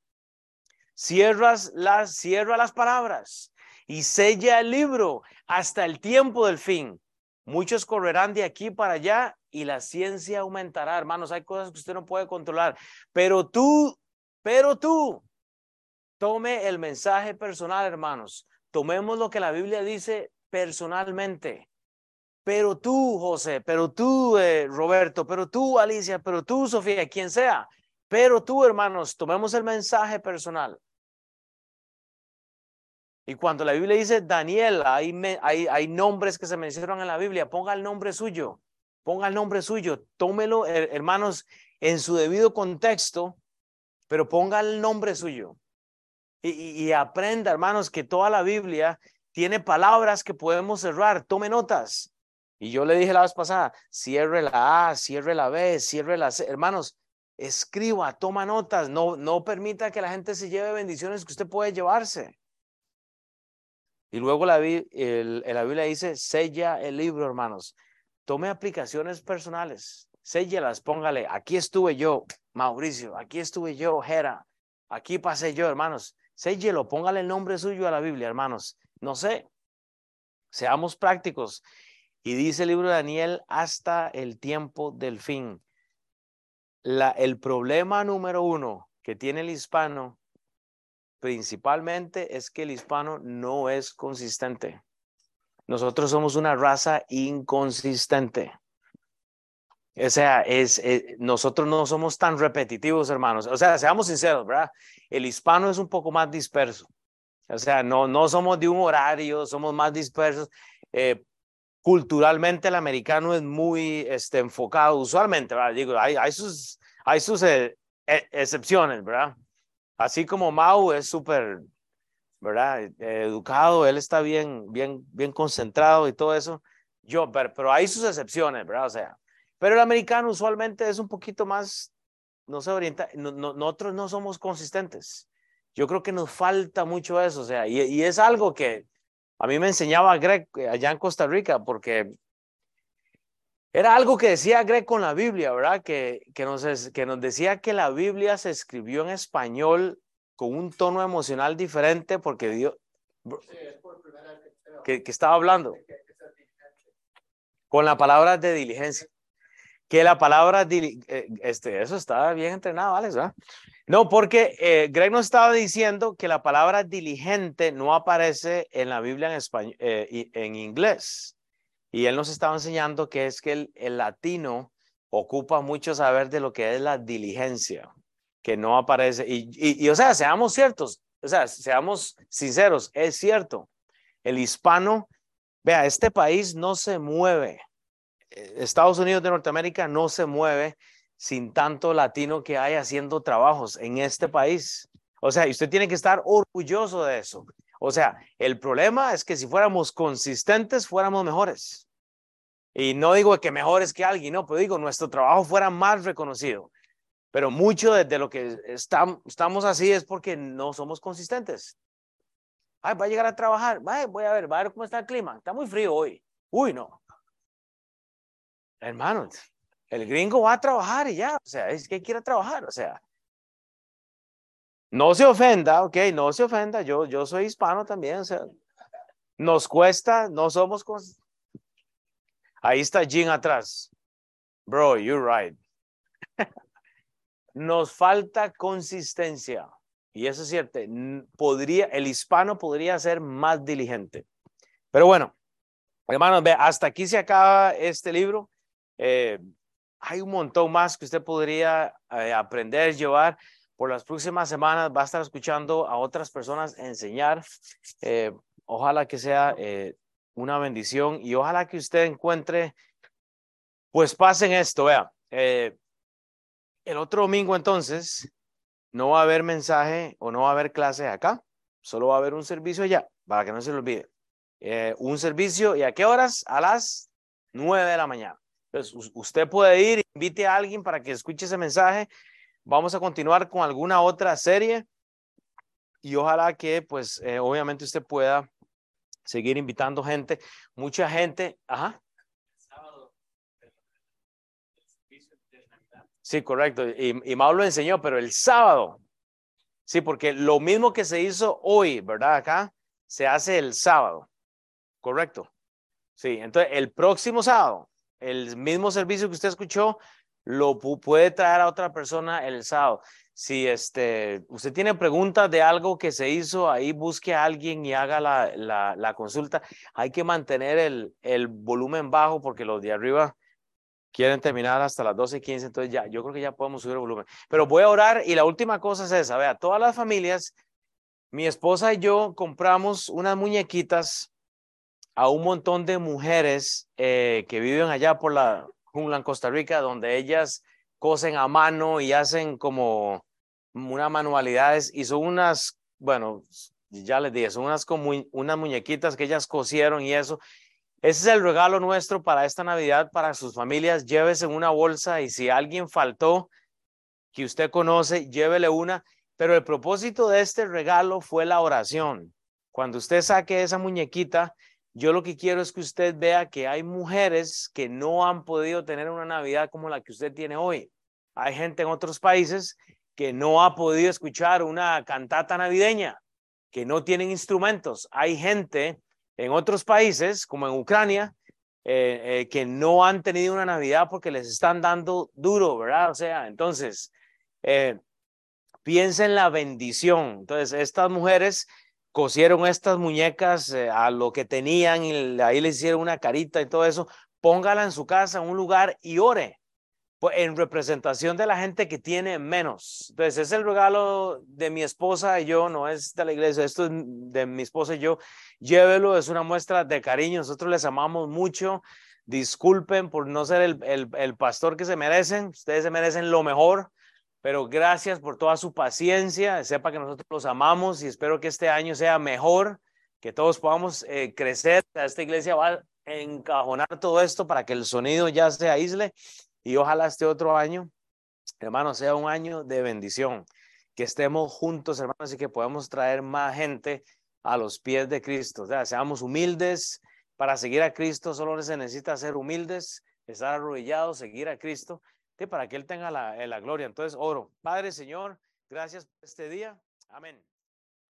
Speaker 1: cierras las, cierra las palabras y sella el libro hasta el tiempo del fin. Muchos correrán de aquí para allá y la ciencia aumentará. Hermanos, hay cosas que usted no puede controlar. Pero tú, pero tú, tome el mensaje personal, hermanos. Tomemos lo que la Biblia dice personalmente. Pero tú, José, pero tú, eh, Roberto, pero tú, Alicia, pero tú, Sofía, quien sea. Pero tú, hermanos, tomemos el mensaje personal. Y cuando la Biblia dice Daniel, hay, hay, hay nombres que se mencionan en la Biblia, ponga el nombre suyo, ponga el nombre suyo, tómelo, hermanos, en su debido contexto, pero ponga el nombre suyo. Y, y, aprenda, hermanos, que toda la Biblia tiene palabras que podemos cerrar. Tome notas. Y yo le dije la vez pasada, cierre la A, cierre la B, cierre la C. Hermanos, escriba, toma notas, no, no permita que la gente se lleve bendiciones que usted puede llevarse. Y luego la, el, la Biblia dice, sella el libro, hermanos. Tome aplicaciones personales, séllalas, póngale, aquí estuve yo, Mauricio, aquí estuve yo, Jera, aquí pasé yo, hermanos. Séllelo, póngale el nombre suyo a la Biblia, hermanos. No sé, seamos prácticos. Y dice el libro de Daniel hasta el tiempo del fin. La, el problema número uno que tiene el hispano principalmente es que el hispano no es consistente. Nosotros somos una raza inconsistente. O sea, es, eh, nosotros no somos tan repetitivos, hermanos. O sea, seamos sinceros, ¿verdad? El hispano es un poco más disperso. O sea, no, no somos de un horario, somos más dispersos. Eh, culturalmente el americano es muy este, enfocado, usualmente, ¿verdad? Digo, hay, hay sus, hay sus eh, e, excepciones, ¿verdad? Así como Mau es súper, ¿verdad? educado, él está bien, bien, bien concentrado y todo eso. Yo, pero, pero hay sus excepciones, ¿verdad? O sea, pero el americano usualmente es un poquito más, no se orienta, nosotros no somos consistentes. Yo creo que nos falta mucho eso, o sea, y es algo que a mí me enseñaba Greg eh, allá en Costa Rica porque era algo que decía Greg con la Biblia, ¿verdad? Que, que, nos, que nos decía que la Biblia se escribió en español con un tono emocional diferente porque Dios... que, que estaba hablando con la palabra de diligencia. Que la palabra, eh, este, eso está bien entrenado, Alex, ¿verdad? No, porque eh, Greg nos estaba diciendo que la palabra diligente no aparece en la Biblia en, español, eh, en inglés. Y él nos estaba enseñando que es que el, latino ocupa mucho saber de lo que es la diligencia, que no aparece. Y, y, y, o sea, seamos ciertos, o sea, seamos sinceros, es cierto, el hispano, vea, este país no se mueve, eh, Estados Unidos de Norteamérica no se mueve sin tanto latino que hay haciendo trabajos en este país. O sea, y usted tiene que estar orgulloso de eso. O sea, el problema es que si fuéramos consistentes, fuéramos mejores. Y no digo que mejores que alguien, no, pero digo, nuestro trabajo fuera más reconocido. Pero mucho de, lo que estamos así es porque no somos consistentes. Ay, va a llegar a trabajar. voy a ver, va a ver cómo está el clima. Está muy frío hoy. Uy, no. Hermano, el gringo va a trabajar y ya. O sea, es que quiere trabajar. O sea, no se ofenda, ok, no se ofenda. Yo, yo soy hispano también. O sea, nos cuesta, no somos. Ahí está Jim atrás. Bro, you're right. Nos falta consistencia. Y eso es cierto. Podría, el hispano podría ser más diligente. Pero bueno, hermanos, hasta aquí se acaba este libro. Eh, hay un montón más que usted podría eh, aprender, llevar. Por las próximas semanas va a estar escuchando a otras personas enseñar. Eh, ojalá que sea una bendición y ojalá que usted encuentre, pues pasen esto, vea. el otro domingo entonces no va a haber mensaje o no va a haber clase acá, solo va a haber un servicio allá, para que no se lo olvide. Eh, un servicio, ¿y a qué horas? A las nueve de la mañana. Entonces, usted puede ir, invite a alguien para que escuche ese mensaje. Vamos a continuar con alguna otra serie y ojalá que, pues, eh, obviamente usted pueda seguir invitando gente. Mucha gente, ajá. Sí, correcto. Y, y Mau lo enseñó, pero el sábado. Sí, porque lo mismo que se hizo hoy, ¿verdad? Acá se hace el sábado. Correcto. Sí, entonces el próximo sábado, el mismo servicio que usted escuchó, lo puede traer a otra persona el sábado. Si este, usted tiene preguntas de algo que se hizo, ahí busque a alguien y haga la, la, consulta. Hay que mantener el, el volumen bajo porque los de arriba quieren terminar hasta las 12:15, entonces ya, yo creo que ya podemos subir el volumen. Pero voy a orar y la última cosa es esa, vea, todas las familias, mi esposa y yo compramos unas muñequitas a un montón de mujeres eh, que viven allá por la jungla en Costa Rica, donde ellas cosen a mano y hacen como unas manualidades y son unas, bueno, ya les dije, son unas como unas muñequitas que ellas cosieron y eso, ese es el regalo nuestro para esta Navidad, para sus familias. Llévese una bolsa y si alguien faltó que usted conoce, llévele una. Pero el propósito de este regalo fue la oración. Cuando usted saque esa muñequita, yo lo que quiero es que usted vea que hay mujeres que no han podido tener una Navidad como la que usted tiene hoy. Hay gente en otros países que no ha podido escuchar una cantata navideña, que no tienen instrumentos. Hay gente en otros países, como en Ucrania, eh, eh, que no han tenido una Navidad porque les están dando duro, ¿verdad? O sea, entonces, eh, piensa en la bendición. Entonces, estas mujeres cosieron estas muñecas a lo que tenían y ahí le hicieron una carita y todo eso. Póngala en su casa, en un lugar y ore. Pues, en representación de la gente que tiene menos. Entonces, es el regalo de mi esposa y yo, no es de la iglesia, esto es de mi esposa y yo. Llévelo, es una muestra de cariño, nosotros les amamos mucho. Disculpen por no ser el, el pastor que se merecen, ustedes se merecen lo mejor, pero gracias por toda su paciencia. Sepa que nosotros los amamos y espero que este año sea mejor, que todos podamos eh, crecer. Esta iglesia va a encajonar todo esto para que el sonido ya se aísle y ojalá este otro año, hermano, sea un año de bendición. Que estemos juntos, hermanos, y que podamos traer más gente a los pies de Cristo. O sea, seamos humildes. Para seguir a Cristo solo se necesita ser humildes, estar arrodillados, seguir a Cristo, para que Él tenga la, la gloria. Entonces, oro. Padre, Señor, gracias por este día. Amén.